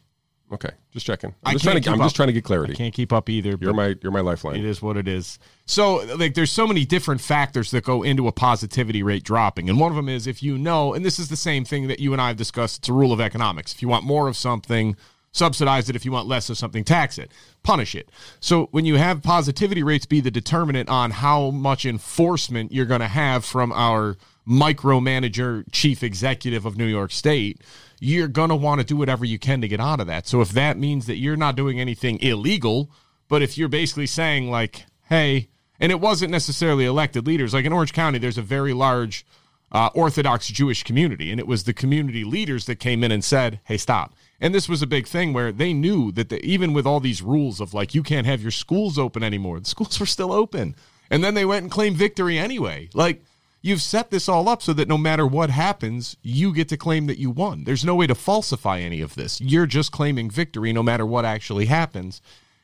Okay, just checking. I I'm just trying to. I'm just trying to get I clarity. can't keep up either. You're my you're my lifeline. It is what it is. So, like, there's so many different factors that go into a positivity rate dropping, and one of them is if you know, and this is the same thing that you and I have discussed. It's a rule of economics. If you want more of something, subsidize it. If you want less of something, tax it, punish it. So, when you have positivity rates be the determinant on how much enforcement you're going to have from our micromanager, chief executive of New York State, you're going to want to do whatever you can to get out of that. So, if that means that you're not doing anything illegal, but if you're basically saying, like, hey, and it wasn't necessarily elected leaders, like in Orange County, there's a very large uh, Orthodox Jewish community, and it was the community leaders that came in and said, hey, stop. And this was a big thing where they knew that the, even with all these rules of like, you can't have your schools open anymore, the schools were still open. And then they went and claimed victory anyway. Like, you've set this all up so that no matter what happens, you get to claim that you won. There's no way to falsify any of this. You're just claiming victory no matter what actually happens.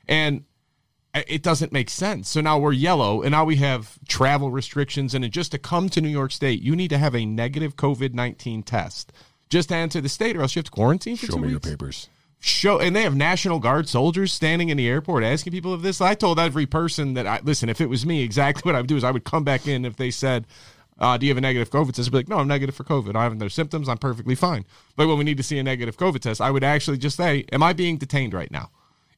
And it doesn't make sense. So now we're yellow, and now we have travel restrictions. And just to come to New York State, you need to have a negative COVID 19 test just to enter the state, or else you have to quarantine for Show two me your papers. Show, and they have National Guard soldiers standing in the airport asking people of this. I told every person that I listen. If it was me, exactly what I would do is I would come back in if they said, uh, "Do you have a negative COVID test?" I'd be like, "No, I'm negative for COVID. I have no symptoms. I'm perfectly fine." But when we need to see a negative COVID test, I would actually just say, "Am I being detained right now?"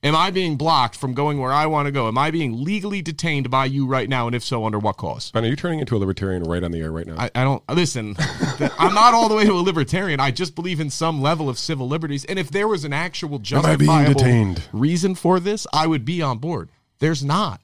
Am I being blocked from going where I want to go? Am I being legally detained by you right now? And if so, under what cause? Ben, are you turning into a libertarian right on the air right now? I, I don't listen. I'm not all the way to a libertarian. I just believe in some level of civil liberties. And if there was an actual justifiable reason for this, I would be on board. There's not.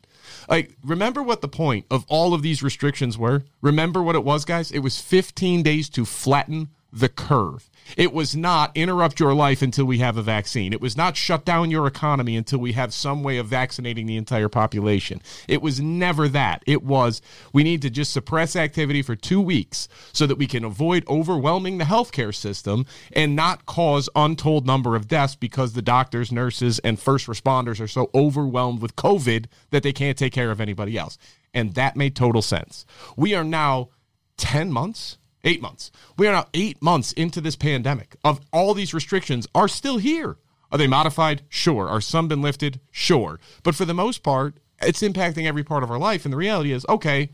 Like, remember what the point of all of these restrictions were? Remember what it was, guys? It was 15 days to flatten the curve. It was not interrupt your life until we have a vaccine. It was not shut down your economy until we have some way of vaccinating the entire population. It was never that. It was we need to just suppress activity for two weeks so that we can avoid overwhelming the healthcare system and not cause untold number of deaths because the doctors, nurses, and first responders are so overwhelmed with COVID that they can't take care of anybody else. And that made total sense. We are now 10 months eight months. We are now eight months into this pandemic. Of all these restrictions are still here. Are they modified? Sure. Are some been lifted? Sure. But for the most part, it's impacting every part of our life. And the reality is, okay,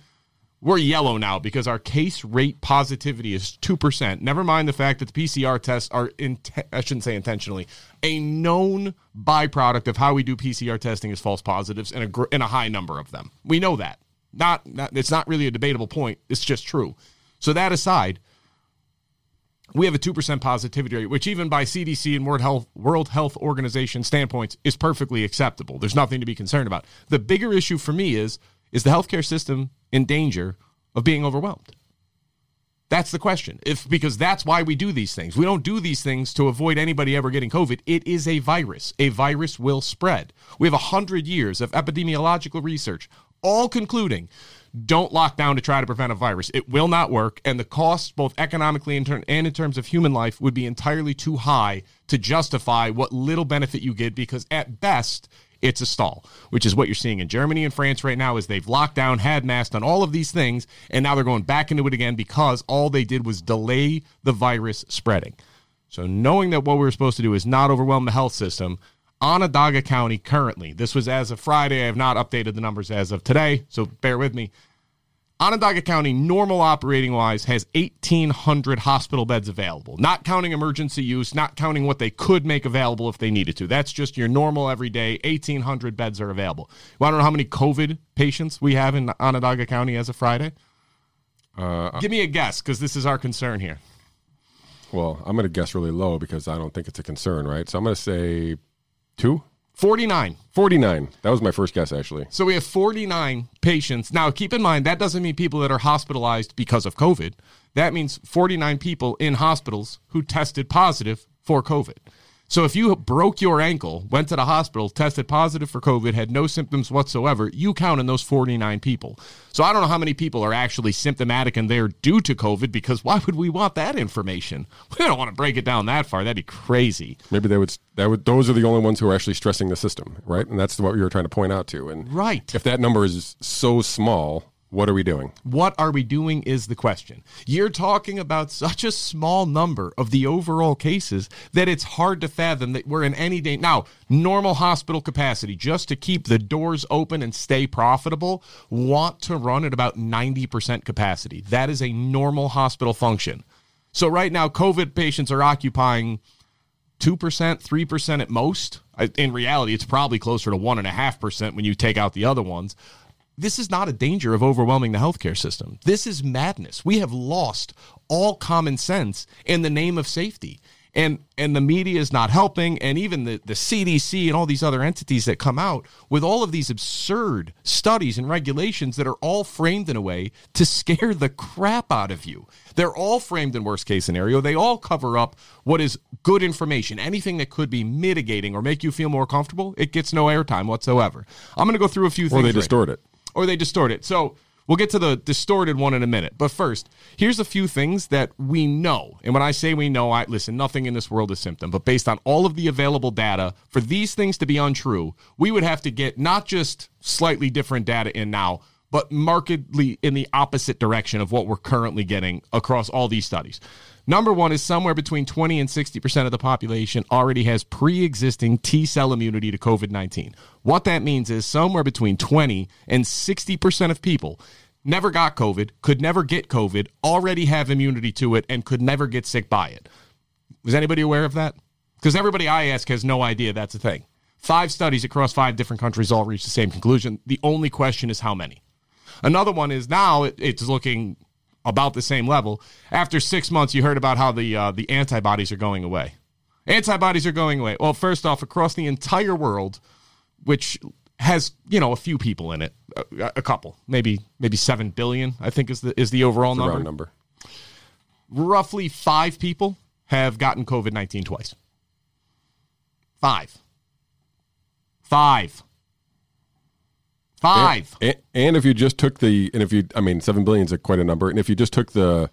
we're yellow now because our case rate positivity is 2%. Never mind the fact that the PCR tests are, in, I shouldn't say intentionally, a known byproduct of how we do PCR testing is false positives and a, and a high number of them. We know that. Not, not, it's not really a debatable point. It's just true. So that aside, we have a 2% positivity rate, which even by CDC and World Health, World Health Organization standpoints is perfectly acceptable. There's nothing to be concerned about. The bigger issue for me is is the healthcare system in danger of being overwhelmed? That's the question. If because that's why we do these things. We don't do these things to avoid anybody ever getting COVID. It is a virus. A virus will spread. We have 100 years of epidemiological research all concluding don't lock down to try to prevent a virus. It will not work, and the costs, both economically and in terms of human life, would be entirely too high to justify what little benefit you get because, at best, it's a stall, which is what you're seeing in Germany and France right now. Is they've locked down, had masked on all of these things, and now they're going back into it again because all they did was delay the virus spreading. So, knowing that what we we're supposed to do is not overwhelm the health system, Onondaga County currently, this was as of Friday. I have not updated the numbers as of today, so bear with me. Onondaga County, normal operating wise, has 1,800 hospital beds available, not counting emergency use, not counting what they could make available if they needed to. That's just your normal everyday 1,800 beds are available. You want to know how many COVID patients we have in Onondaga County as of Friday? Uh, Give me a guess, because this is our concern here. Well, I'm going to guess really low because I don't think it's a concern, right? So I'm going to say Two? 49. 49. That was my first guess, actually. So we have 49 patients. Now, keep in mind, that doesn't mean people that are hospitalized because of COVID. That means 49 people in hospitals who tested positive for COVID. So if you broke your ankle, went to the hospital, tested positive for COVID, had no symptoms whatsoever, you count in those 49 people. So I don't know how many people are actually symptomatic and they're due to COVID because why would we want that information? We don't want to break it down that far. That'd be crazy. Maybe they would that would those are the only ones who are actually stressing the system, right? And that's what you were trying to point out to. And right. if that number is so small, what are we doing? What are we doing is the question. You're talking about such a small number of the overall cases that it's hard to fathom that we're in any day. Now, normal hospital capacity, just to keep the doors open and stay profitable, want to run at about 90% capacity. That is a normal hospital function. So, right now, COVID patients are occupying 2%, 3% at most. In reality, it's probably closer to 1.5% when you take out the other ones this is not a danger of overwhelming the healthcare system. This is madness. We have lost all common sense in the name of safety. And and the media is not helping, and even the, the CDC and all these other entities that come out with all of these absurd studies and regulations that are all framed in a way to scare the crap out of you. They're all framed in worst case scenario. They all cover up what is good information. Anything that could be mitigating or make you feel more comfortable, it gets no airtime whatsoever. I'm going to go through a few things. Or they distort it or they distort it. So we'll get to the distorted one in a minute. But first, here's a few things that we know. And when I say we know, I listen, nothing in this world is symptom, but based on all of the available data, for these things to be untrue, we would have to get not just slightly different data in now, but markedly in the opposite direction of what we're currently getting across all these studies. Number one is somewhere between 20 and 60% of the population already has pre existing T cell immunity to COVID 19. What that means is somewhere between 20 and 60% of people never got COVID, could never get COVID, already have immunity to it, and could never get sick by it. Was anybody aware of that? Because everybody I ask has no idea that's a thing. Five studies across five different countries all reach the same conclusion. The only question is how many. Another one is now it, it's looking about the same level. After six months, you heard about how the uh, the antibodies are going away. Antibodies are going away. Well, first off, across the entire world, which has you know a few people in it, a, a couple, maybe maybe seven billion. I think is the is the overall number. number. roughly five people have gotten COVID 19 twice. Five. Five. Five. And, and if you just took the, and if you, I mean, seven billion is quite a number. And if you just took the,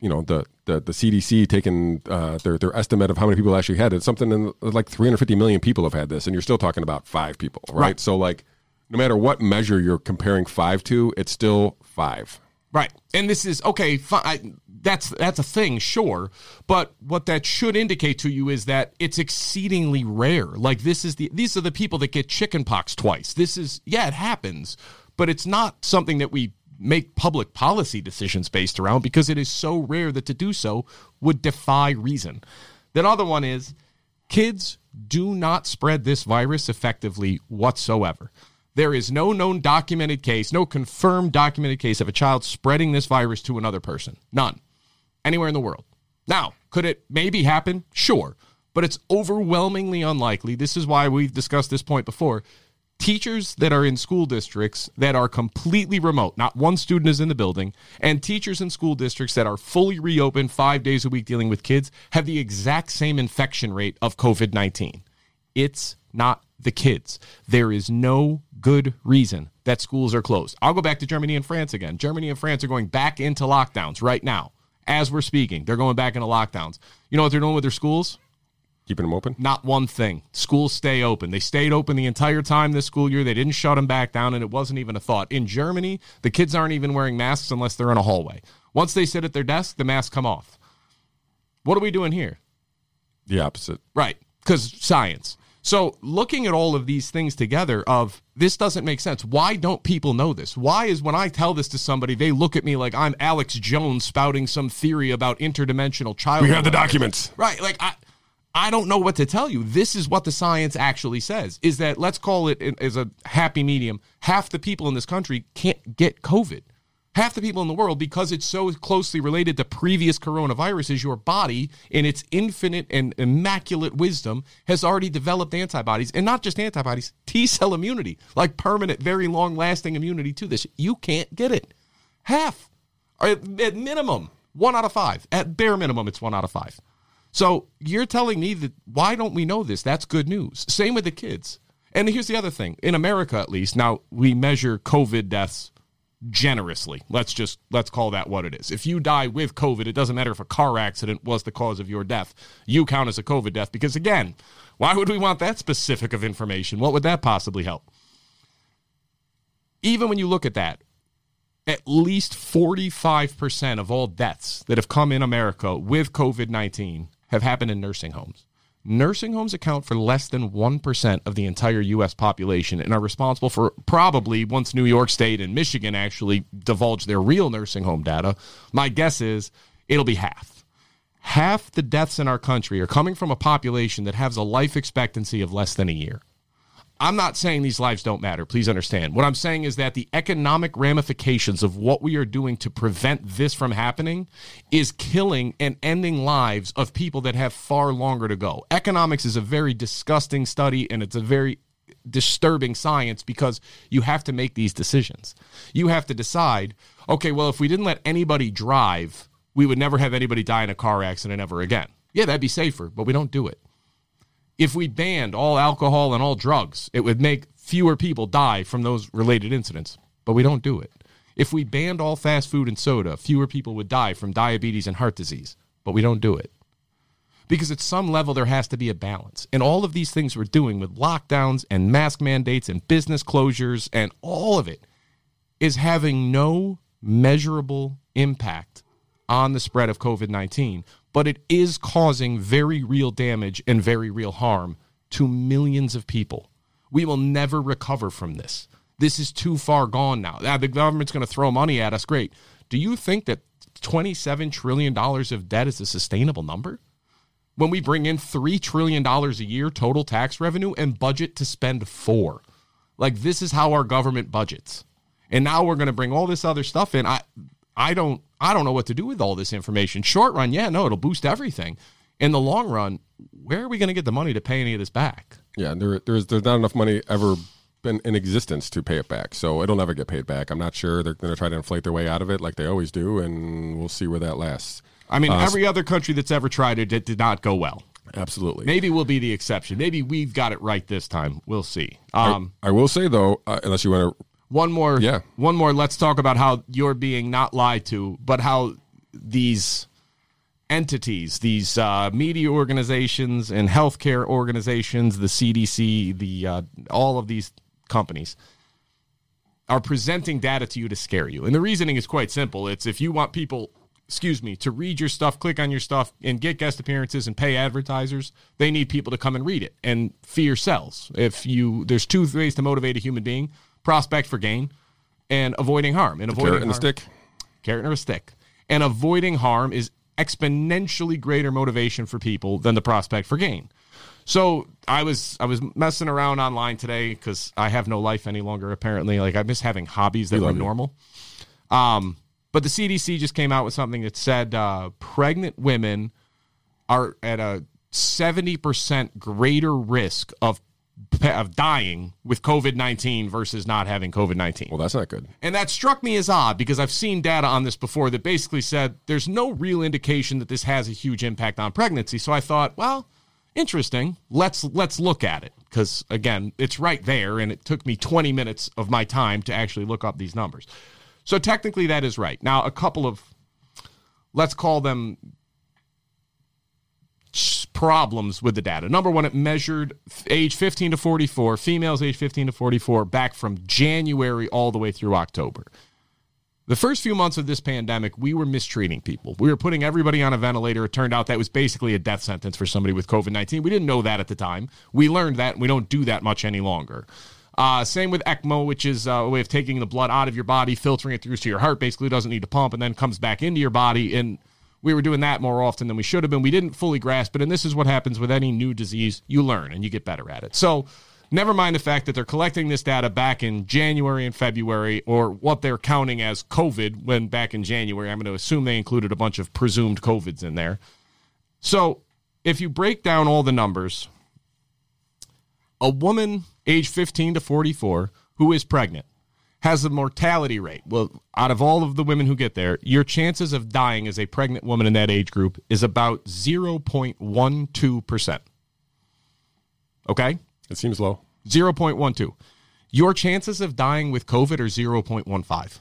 you know, the the, the CDC taking uh, their their estimate of how many people actually had it, something in like 350 million people have had this, and you're still talking about five people, right? Right. So like, no matter what measure you're comparing five to, it's still five. Right. And this is okay, fine. That's that's a thing, sure. But what that should indicate to you is that it's exceedingly rare. Like this is the these are the people that get chickenpox twice. This is yeah, it happens, but it's not something that we make public policy decisions based around because it is so rare that to do so would defy reason. The other one is kids do not spread this virus effectively whatsoever. There is no known documented case, no confirmed documented case of a child spreading this virus to another person. None. Anywhere in the world. Now, could it maybe happen? Sure. But it's overwhelmingly unlikely. This is why we've discussed this point before. Teachers that are in school districts that are completely remote, not one student is in the building, and teachers in school districts that are fully reopened five days a week dealing with kids have the exact same infection rate of COVID 19. It's not the kids. There is no good reason that schools are closed. I'll go back to Germany and France again. Germany and France are going back into lockdowns right now. As we're speaking, they're going back into lockdowns. You know what they're doing with their schools? Keeping them open. Not one thing. Schools stay open. They stayed open the entire time this school year. They didn't shut them back down, and it wasn't even a thought. In Germany, the kids aren't even wearing masks unless they're in a hallway. Once they sit at their desk, the masks come off. What are we doing here? The opposite. Right. Because science. So looking at all of these things together of this doesn't make sense. Why don't people know this? Why is when I tell this to somebody, they look at me like I'm Alex Jones spouting some theory about interdimensional child. We have the documents. Right. Like I I don't know what to tell you. This is what the science actually says is that let's call it as a happy medium. Half the people in this country can't get COVID. Half the people in the world, because it's so closely related to previous coronaviruses, your body, in its infinite and immaculate wisdom, has already developed antibodies, and not just antibodies, T cell immunity, like permanent, very long lasting immunity to this. You can't get it. Half. Or At at minimum, one out of five. At bare minimum, it's one out of five. So you're telling me that why don't we know this? That's good news. Same with the kids. And here's the other thing. In America, at least, now we measure COVID deaths generously. Let's just let's call that what it is. If you die with COVID, it doesn't matter if a car accident was the cause of your death. You count as a COVID death because again, why would we want that specific of information? What would that possibly help? Even when you look at that, at least 45% of all deaths that have come in America with COVID 19 have happened in nursing homes. Nursing homes account for less than 1% of the entire U.S. population and are responsible for probably, once New York State and Michigan actually divulge their real nursing home data, my guess is it'll be half. Half the deaths in our country are coming from a population that has a life expectancy of less than a year. I'm not saying these lives don't matter. Please understand. What I'm saying is that the economic ramifications of what we are doing to prevent this from happening is killing and ending lives of people that have far longer to go. Economics is a very disgusting study and it's a very disturbing science because you have to make these decisions. You have to decide, okay, well, if we didn't let anybody drive, we would never have anybody die in a car accident ever again. Yeah, that'd be safer, but we don't do it if we banned all alcohol and all drugs, it would make fewer people die from those related incidents, but we don't do it. If we banned all fast food and soda, fewer people would die from diabetes and heart disease, but we don't do it. Because at some level, there has to be a balance. And all of these things we're doing with lockdowns and mask mandates and business closures and all of it is having no measurable impact on the spread of COVID 19, but it is causing very real damage and very real harm to millions of people. We will never recover from this. This is too far gone now. Ah, The government's going to throw money at us. Great. Do you think that $27 trillion of debt is a sustainable number? When we bring in $3 trillion a year total tax revenue and budget to spend four. Like, this is how our government budgets. And now we're going to bring all this other stuff in. I, I don't I don't know what to do with all this information. Short run, yeah, no, it'll boost everything. In the long run, where are we going to get the money to pay any of this back? Yeah, there, there's there's not enough money ever been in existence to pay it back, so it'll never get paid back. I'm not sure they're going to try to inflate their way out of it like they always do, and we'll see where that lasts. I mean, every other country that's ever tried it, it did not go well. Absolutely. Maybe we'll be the exception. Maybe we've got it right this time. We'll see. Um, I will say though, uh, unless you want to, one more, Yeah. one more. Let's talk about how you're being not lied to, but how these entities, these uh, media organizations and healthcare organizations, the CDC, the uh, all of these companies are presenting data to you to scare you. And the reasoning is quite simple. It's if you want people, excuse me, to read your stuff, click on your stuff, and get guest appearances and pay advertisers, they need people to come and read it. And fear sells. If you there's two ways to motivate a human being: prospect for gain and avoiding harm. And avoiding carrot and the harm- stick. carrot or a stick. And avoiding harm is exponentially greater motivation for people than the prospect for gain. So I was I was messing around online today because I have no life any longer. Apparently, like I miss having hobbies that were normal. Um, but the CDC just came out with something that said uh, pregnant women are at a seventy percent greater risk of of dying with COVID nineteen versus not having COVID nineteen. Well, that's not good. And that struck me as odd because I've seen data on this before that basically said there's no real indication that this has a huge impact on pregnancy. So I thought, well, interesting. Let's let's look at it because again, it's right there and it took me 20 minutes of my time to actually look up these numbers. So technically that is right. Now, a couple of let's call them problems with the data. Number one, it measured age 15 to 44, females age 15 to 44, back from January all the way through October. The first few months of this pandemic, we were mistreating people. We were putting everybody on a ventilator. It turned out that was basically a death sentence for somebody with COVID 19. We didn't know that at the time. We learned that, and we don't do that much any longer. Uh, same with ECMO, which is uh, a way of taking the blood out of your body, filtering it through to your heart basically doesn't need to pump, and then comes back into your body. And we were doing that more often than we should have been. We didn't fully grasp it. And this is what happens with any new disease you learn and you get better at it. So, never mind the fact that they're collecting this data back in January and February, or what they're counting as COVID when back in January. I'm going to assume they included a bunch of presumed COVIDs in there. So, if you break down all the numbers, a woman age 15 to 44 who is pregnant has a mortality rate. Well, out of all of the women who get there, your chances of dying as a pregnant woman in that age group is about 0.12%. Okay? It seems low. 0.12. Your chances of dying with COVID are 0.15.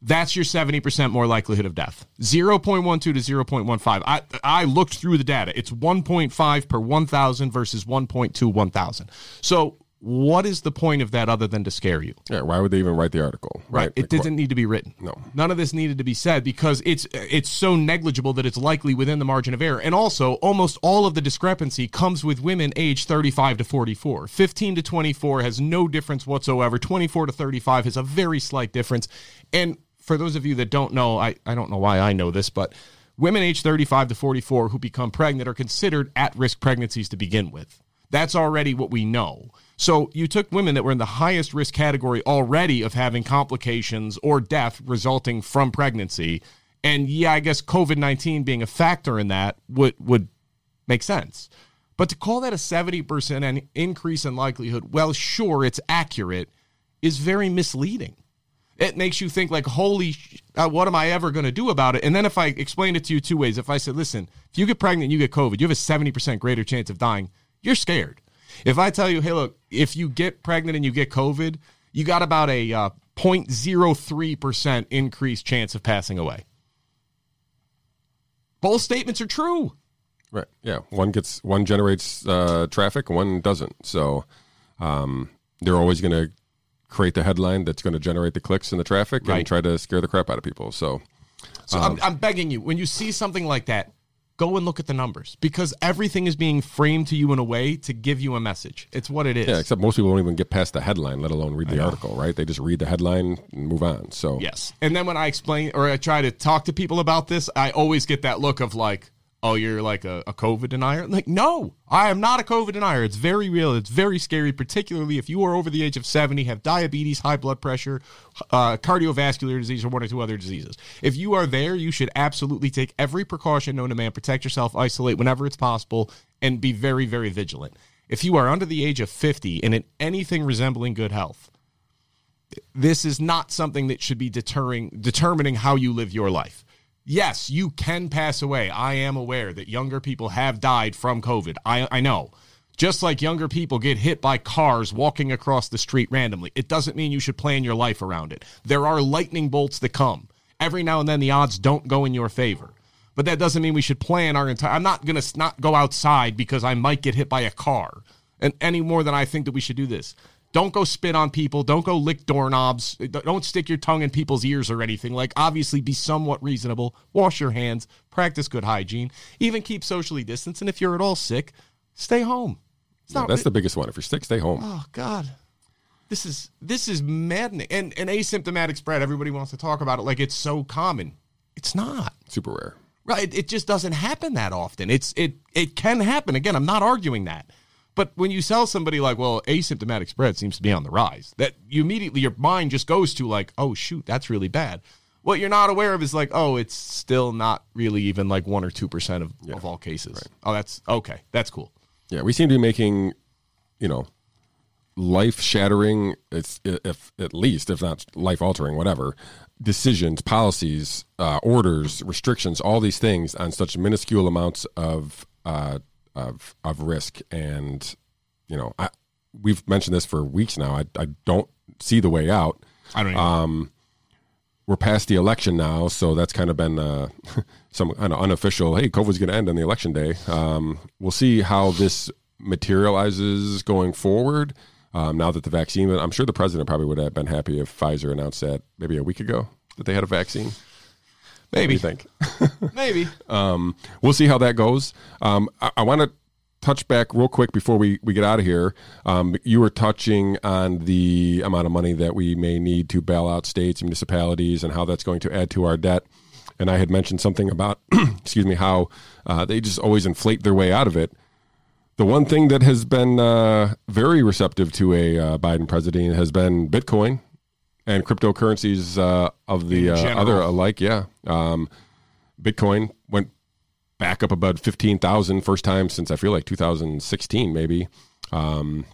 That's your 70% more likelihood of death. 0.12 to 0.15. I, I looked through the data. It's 1.5 per 1,000 versus 1.2 1,000. So, what is the point of that other than to scare you? Yeah. Why would they even write the article? Right. It Like, didn't need to be written. No. None of this needed to be said because it's it's so negligible that it's likely within the margin of error. And also, almost all of the discrepancy comes with women aged 35 to 44. 15 to 24 has no difference whatsoever. 24 to 35 has a very slight difference. And for those of you that don't know, I, I don't know why I know this, but women aged 35 to 44 who become pregnant are considered at risk pregnancies to begin with. That's already what we know. So you took women that were in the highest risk category already of having complications or death resulting from pregnancy. And yeah, I guess COVID 19 being a factor in that would, would make sense. But to call that a 70% an increase in likelihood, well, sure, it's accurate, is very misleading. It makes you think like, holy, sh- uh, what am I ever going to do about it? And then if I explain it to you two ways, if I said, listen, if you get pregnant and you get COVID, you have a 70% greater chance of dying, you're scared. If I tell you, hey, look, if you get pregnant and you get COVID, you got about a uh, 0.03% increased chance of passing away. Both statements are true. Right. Yeah. One gets one generates uh, traffic, one doesn't. So um, they're always going to create the headline that's going to generate the clicks and the traffic Right. and try to scare the crap out of people. So So I'm, I'm begging you, when you see something like that, go and look at the numbers because everything is being framed to you in a way to give you a message. It's what it is. yeah, except most people don't even get past the headline, let alone read the article. Right? They just read the headline and move on. So Yes. And then when I explain or I try to talk to people about this, I always get that look of like, oh, you're like a, a COVID denier. Like, no, I am not a COVID denier. It's very real. It's very scary, particularly if you are over the age of 70, have diabetes, high blood pressure, uh, cardiovascular disease, or one or two other diseases. If you are there, you should absolutely take every precaution known to man, protect yourself, isolate whenever it's possible, and be very, very vigilant. If you are under the age of 50 and in anything resembling good health, this is not something that should be deterring determining how you live your life. Yes, you can pass away. I am aware that younger people have died from COVID. I, I know. Just like younger people get hit by cars walking across the street randomly, it doesn't mean you should plan your life around it. There are lightning bolts that come. Every now and then, the odds don't go in your favor. But that doesn't mean we should plan our entire. I'm not going to not go outside because I might get hit by a car, and any more than I think that we should do this. Don't go spit on people. Don't go lick doorknobs. Don't stick your tongue in people's ears or anything. Like, obviously, be somewhat reasonable. Wash your hands. Practice good hygiene. Even keep socially distanced. And if you're at all sick, stay home. Yeah, that's the biggest one. If you're sick, stay home. Oh God, this is this is maddening. And an asymptomatic spread. Everybody wants to talk about it like it's so common. It's not. Super rare. Right. It just doesn't happen that often. It's it it can happen. Again, I'm not arguing that. But when you sell somebody like, well, asymptomatic spread seems to be on the rise, that you immediately your mind just goes to like, oh shoot, that's really bad. What you're not aware of is like, oh, it's still not really even like one or two percent of, of all cases. Oh, that's okay. That's cool. Yeah, we seem to be making, you know, life shattering. It's if at least if not life altering, whatever decisions, policies, uh, orders, restrictions, all these things on such minuscule amounts of uh, of of risk. And you know, I, we've mentioned this for weeks now. I I don't see the way out. I don't Um, we're past the election now, so that's kind of been uh, some kind of unofficial. Hey, COVID's going to end on the election day. Um, we'll see how this materializes going forward. Um, now that the vaccine, I'm sure the president probably would have been happy if Pfizer announced that maybe a week ago that they had a vaccine. Maybe you think? maybe. um, we'll see how that goes. Um, I, I want to touch back real quick before we, we get out of here. Um, you were touching on the amount of money that we may need to bail out states and municipalities and how that's going to add to our debt. And I had mentioned something about, excuse me, how uh, they just always inflate their way out of it. The one thing that has been uh, very receptive to a uh, Biden president has been Bitcoin and cryptocurrencies uh, of the uh, other alike. Yeah. Um, Bitcoin went back up about 15,000 first time since I feel like 2016 maybe. Um,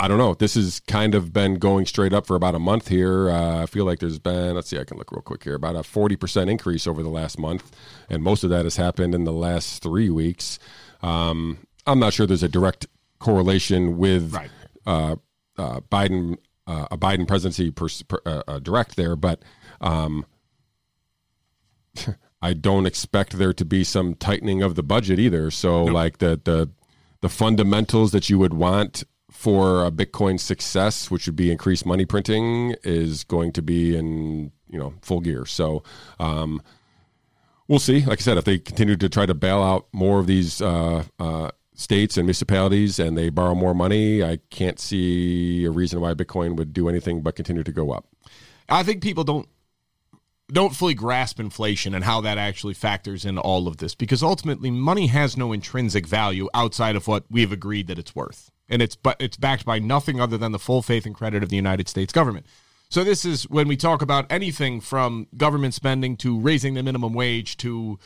I don't know. This has kind of been going straight up for about a month here. Uh, I feel like there's been, let's see, I can look real quick here, about a 40% increase over the last month. And most of that has happened in the last three weeks. Um, I'm not sure there's a direct correlation with Right. uh, uh, Biden, uh, a Biden presidency pers- per, uh, uh, direct there, but um, I don't expect there to be some tightening of the budget either. So, like the the the fundamentals that you would want for a Bitcoin success, which would be increased money printing, is going to be in you know full gear. So. Um, We'll see. Like I said, if they continue to try to bail out more of these uh, uh, states and municipalities and they borrow more money, I can't see a reason why Bitcoin would do anything but continue to go up. I think people don't don't fully grasp inflation and how that actually factors into all of this because ultimately money has no intrinsic value outside of what we've agreed that it's worth. And it's but it's backed by nothing other than the full faith and credit of the United States government. So this is when we talk about anything from government spending to raising the minimum wage to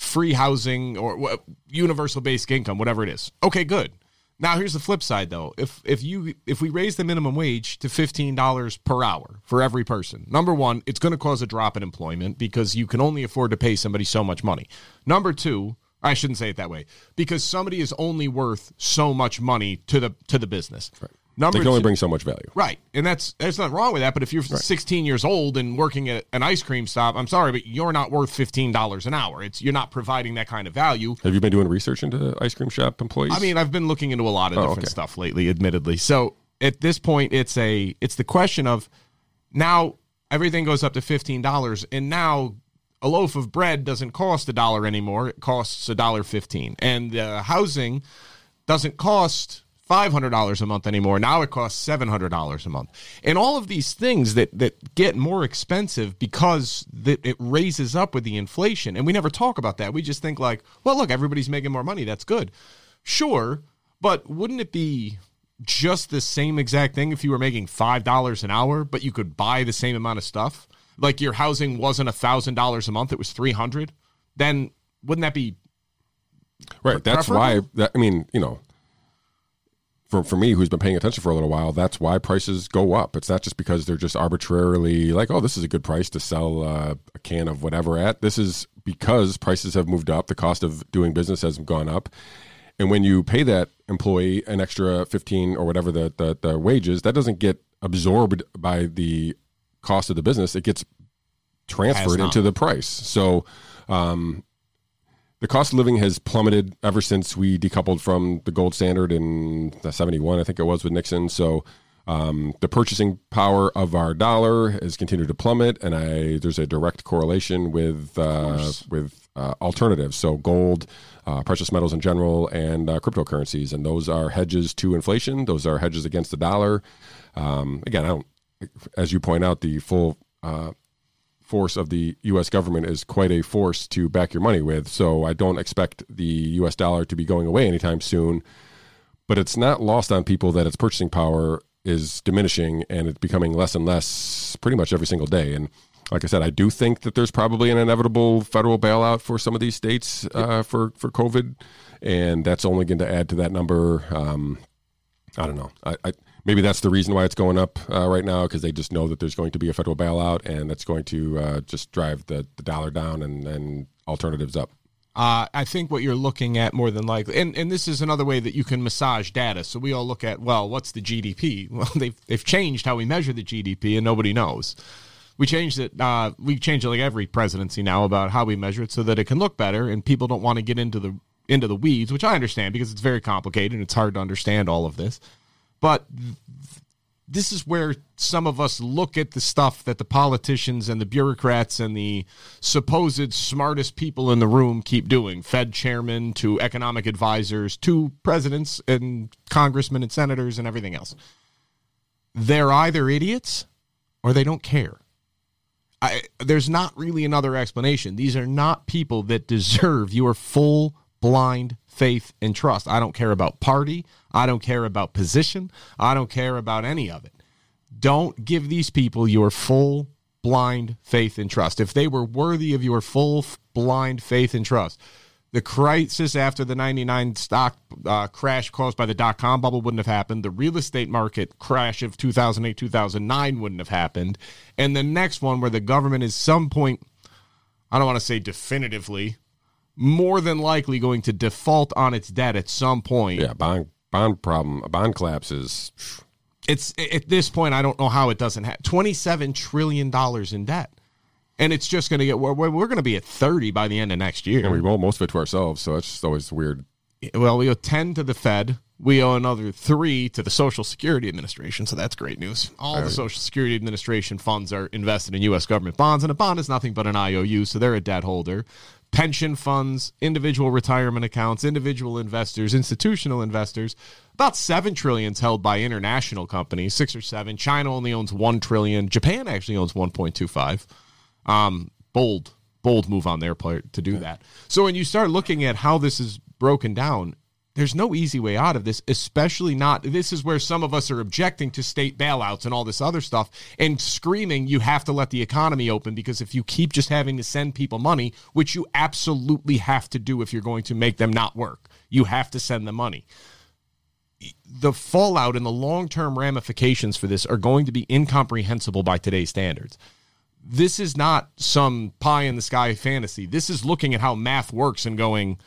free housing or universal basic income, whatever it is. Okay, good. Now here's the flip side though. If if you if we raise the minimum wage to fifteen dollars per hour for every person, number one, it's going to cause a drop in employment because you can only afford to pay somebody so much money. Number two, I shouldn't say it that way because somebody is only worth so much money to the to the business. Right. Number They can only two- bring so much value. Right. And that's there's nothing wrong with that. But if you're 16 years old and working at an ice cream stop, I'm sorry, but you're not worth $15 an hour. It's you're not providing that kind of value. Have you been doing research into ice cream shop employees? I mean, I've been looking into a lot of Oh, different okay. stuff lately, admittedly. So at this point, it's a it's the question of now everything goes up to fifteen dollars, and now a loaf of bread doesn't cost a dollar anymore; it costs a dollar fifteen, and uh, housing doesn't cost five hundred dollars a month anymore. Now it costs seven hundred dollars a month, and all of these things that that get more expensive because that it raises up with the inflation. And we never talk about that. We just think like, well, look, everybody's making more money. That's good, sure, but wouldn't it be just the same exact thing if you were making five dollars an hour, but you could buy the same amount of stuff? Like your housing wasn't a thousand dollars a month; it was three hundred. Then wouldn't that be right. That's why. That, I mean, you know, for for me, who's been paying attention for a little while, that's why prices go up. It's not just because they're just arbitrarily like, oh, this is a good price to sell uh, a can of whatever at. This is because prices have moved up, the cost of doing business has gone up, and when you pay that employee an extra fifteen or whatever the the, the wages, that doesn't get absorbed by the cost of the business. It gets transferred into the price. So. Um, the cost of living has plummeted ever since we decoupled from the gold standard in 71, I think it was with Nixon. So um, the purchasing power of our dollar has continued to plummet, and I there's a direct correlation with uh, with uh, alternatives. So gold, uh, precious metals in general, and uh, cryptocurrencies, and those are hedges to inflation. Those are hedges against the dollar. Um, again, I don't, as you point out, the full uh, force of the U.S. government is quite a force to back your money with. So I don't expect the U.S. dollar to be going away anytime soon. But it's not lost on people that its purchasing power is diminishing and it's becoming less and less pretty much every single day. And like I said, I do think that there's probably an inevitable federal bailout for some of these states uh, for for COVID, and that's only going to add to that number. Um, I don't know. I, I maybe that's the reason why it's going up uh, right now because they just know that there's going to be a federal bailout and that's going to uh, just drive the, the dollar down and, and alternatives up. Uh, I think what you're looking at more than likely, and, and this is another way that you can massage data. So we all look at, well, what's the GDP? Well, they've, they've changed how we measure the GDP and nobody knows. We changed it. Uh, we changed it like every presidency now about how we measure it so that it can look better, and people don't want to get into the into the weeds, which I understand because it's very complicated and it's hard to understand all of this. But this is where some of us look at the stuff that the politicians and the bureaucrats and the supposed smartest people in the room keep doing Fed chairmen to economic advisors to presidents and congressmen and senators and everything else. They're either idiots or they don't care. I, there's not really another explanation. These are not people that deserve your full blind faith and trust. I don't care about party. I don't care about position. I don't care about any of it. Don't give these people your full blind faith and trust. If they were worthy of your full blind faith and trust, the crisis after the 99 stock uh, crash caused by the dot com bubble wouldn't have happened. The real estate market crash of 2008, 2009 wouldn't have happened. And the next one, where the government is some point, I don't want to say definitively, more than likely going to default on its debt at some point. Yeah, bond bond problem, a bond collapse is. It's at this point, I don't know how it doesn't have 27 trillion dollars in debt. And it's just going to get, we're, we're going to be at 30 by the end of next year. And we owe most of it to ourselves, so it's just always weird. Well, we owe 10 to the Fed. We owe another three to the Social Security Administration, so that's great news. All the Social Security Administration funds are invested in U.S. government bonds, and a bond is nothing but an IOU, so they're a debt holder. Pension funds, individual retirement accounts, individual investors, institutional investors. About seven trillions held by international companies, six or seven. China only owns one trillion. Japan actually owns one point two five. Um, bold, bold move on their part to do that. So when you start looking at how this is broken down, there's no easy way out of this, especially not. This is where some of us are objecting to state bailouts and all this other stuff and screaming, you have to let the economy open because if you keep just having to send people money, which you absolutely have to do if you're going to make them not work, you have to send them money. The fallout and the long term ramifications for this are going to be incomprehensible by today's standards this is not some pie in the sky fantasy. This is looking at how math works and going,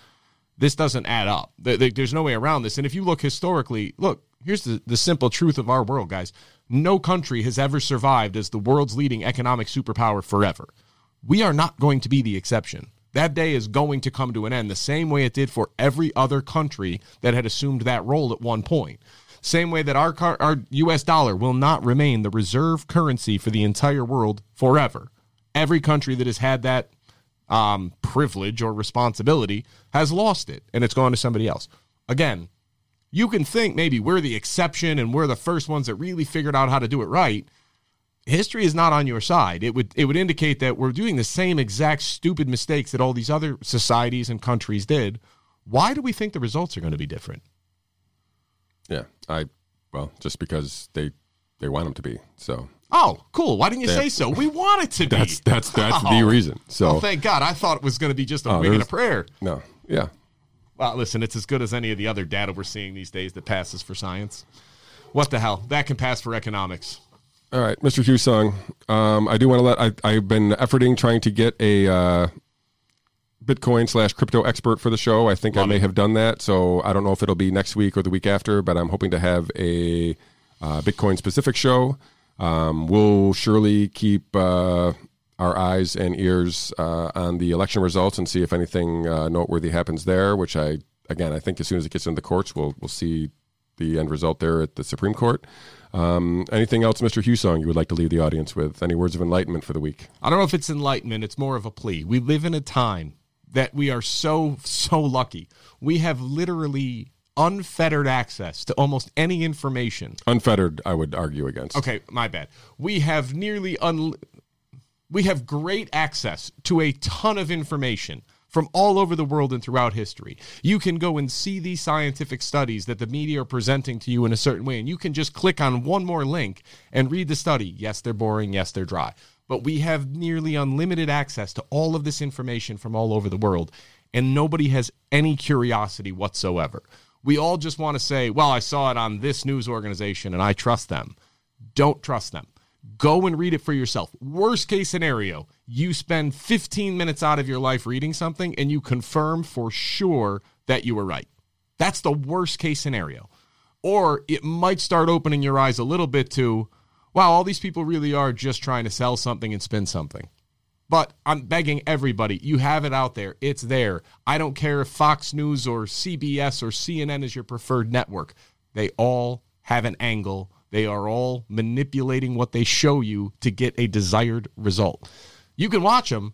this doesn't add up. There's no way around this. And if you look historically, look, here's the, the simple truth of our world, guys. No country has ever survived as the world's leading economic superpower forever. We are not going to be the exception. That day is going to come to an end the same way it did for every other country that had assumed that role at one point. Same way that our car, our U.S. dollar will not remain the reserve currency for the entire world forever. Every country that has had that um, privilege or responsibility has lost it, and it's gone to somebody else. Again, you can think maybe we're the exception and we're the first ones that really figured out how to do it right. History is not on your side. It would it would indicate that we're doing the same exact stupid mistakes that all these other societies and countries did. Why do we think the results are going to be different? Yeah, I well, just because they they want them to be. So Oh, cool. Why didn't you Yeah. say so? We want it to be. that's that's that's Oh. the reason. So Oh, thank God. I thought it was going to be just a Oh, wing and a prayer. no, yeah, Well, listen, it's as good as any of the other data we're seeing these days that passes for science. What the hell? That can pass for economics. All right, Mr. Husong, um, I do want to let I, I've been efforting trying to get a uh, Bitcoin slash crypto expert for the show. I think I may have done that, so I don't know if it'll be next week or the week after, but I'm hoping to have a uh, Bitcoin specific show. Um, we'll surely keep uh, our eyes and ears uh, on the election results and see if anything uh, noteworthy happens there. Which I again, I think as soon as it gets into the courts, we'll we'll see the end result there at the Supreme Court. Um, anything else, Mr. Husong, you would like to leave the audience with? Any words of enlightenment for the week? I don't know if it's enlightenment, it's more of a plea. We live in a time that we are so, so lucky. We have literally unfettered access to almost any information. Unfettered, I would argue against. Okay, my bad. We have nearly un we have great access to a ton of information from all over the world and throughout history. You can go and see these scientific studies that the media are presenting to you in a certain way, and you can just click on one more link and read the study. Yes, they're boring. Yes, they're dry. But we have nearly unlimited access to all of this information from all over the world, and nobody has any curiosity whatsoever. We all just want to say, well, I saw it on this news organization and I trust them. Don't trust them. Go and read it for yourself. Worst case scenario, you spend 15 minutes out of your life reading something and you confirm for sure that you were right. That's the worst case scenario. Or it might start opening your eyes a little bit to, wow, all these people really are just trying to sell something and spin something. But I'm begging everybody, you have it out there. It's there. I don't care if Fox News or CBS or CNN is your preferred network. They all have an angle. They are all manipulating what they show you to get a desired result. You can watch them,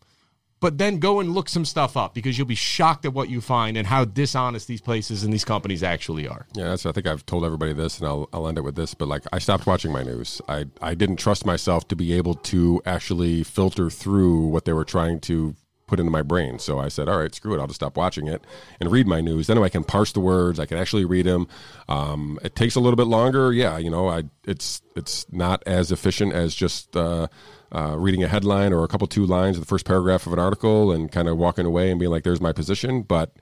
but then go and look some stuff up because you'll be shocked at what you find and how dishonest these places and these companies actually are. Yeah, that's. I think I've told everybody this, and I'll, I'll end it with this. But like, I stopped watching my news. I I didn't trust myself to be able to actually filter through what they were trying to put into my brain. So I said, all right, screw it. I'll just stop watching it and read my news. Then I can parse the words. I can actually read them. Um, it takes a little bit longer. Yeah, you know, I it's it's not as efficient as just. Uh, uh, reading a headline or a couple two lines of the first paragraph of an article and kind of walking away and being like, "There's my position," but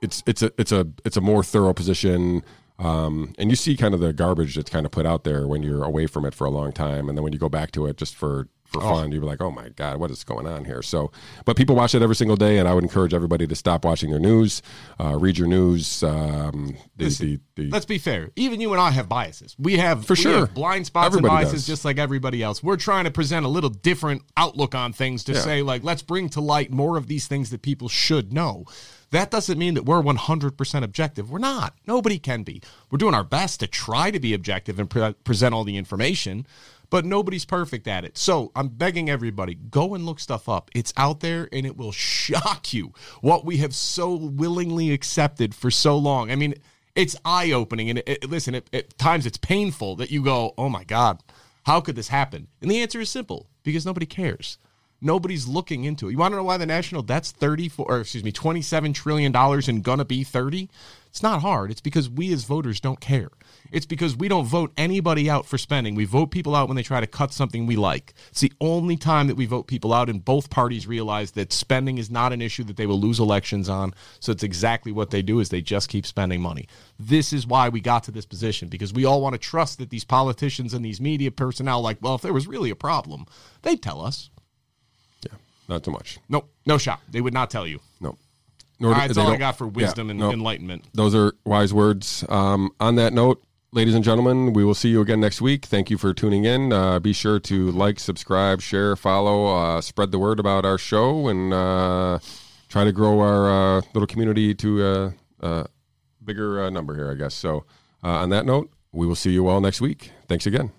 it's it's a it's a it's a more thorough position. Um, and you see kind of the garbage that's kind of put out there when you're away from it for a long time, and then when you go back to it just for for fun, you're like, "Oh my god, what is going on here?" So, but people watch it every single day, and I would encourage everybody to stop watching their news, uh, read your news. Um, the, Listen, the, the, Let's be fair. Even you and I have biases. We have For we sure. have blind spots Everybody and biases does. just like everybody else. We're trying to present a little different outlook on things to Yeah. say like let's bring to light more of these things that people should know. That doesn't mean that we're 100% objective. We're not. Nobody can be. We're doing our best to try to be objective and pre- present all the information, but nobody's perfect at it. So I'm begging everybody go and look stuff up. It's out there and it will shock you what we have so willingly accepted for so long. I mean, it's eye opening. And it, it- listen, it, at times it's painful that you go, oh my God, how could this happen? And the answer is simple because nobody cares. Nobody's looking into it. You want to know why the national debt's 34 or excuse me, 27 trillion dollars and gonna be 30? It's not hard. It's because we as voters don't care. It's because we don't vote anybody out for spending. We vote people out when they try to cut something we like. It's the only time that we vote people out and both parties realize that spending is not an issue that they will lose elections on. So it's exactly what they do is they just keep spending money. This is why we got to this position because we all want to trust that these politicians and these media personnel like, well, if there was really a problem, they'd tell us. yeah, not too much. Nope, no shot. They would not tell you. No. Nor All right, that's all I got for yeah, wisdom and no. enlightenment. Those are wise words. Um, on that note, ladies and gentlemen, we will see you again next week. Thank you for tuning in. Uh, be sure to like, subscribe, share, follow, uh, spread the word about our show, and uh, try to grow our uh, little community to a, bigger uh, number here, I guess. So, uh, on that note, we will see you all next week. Thanks again.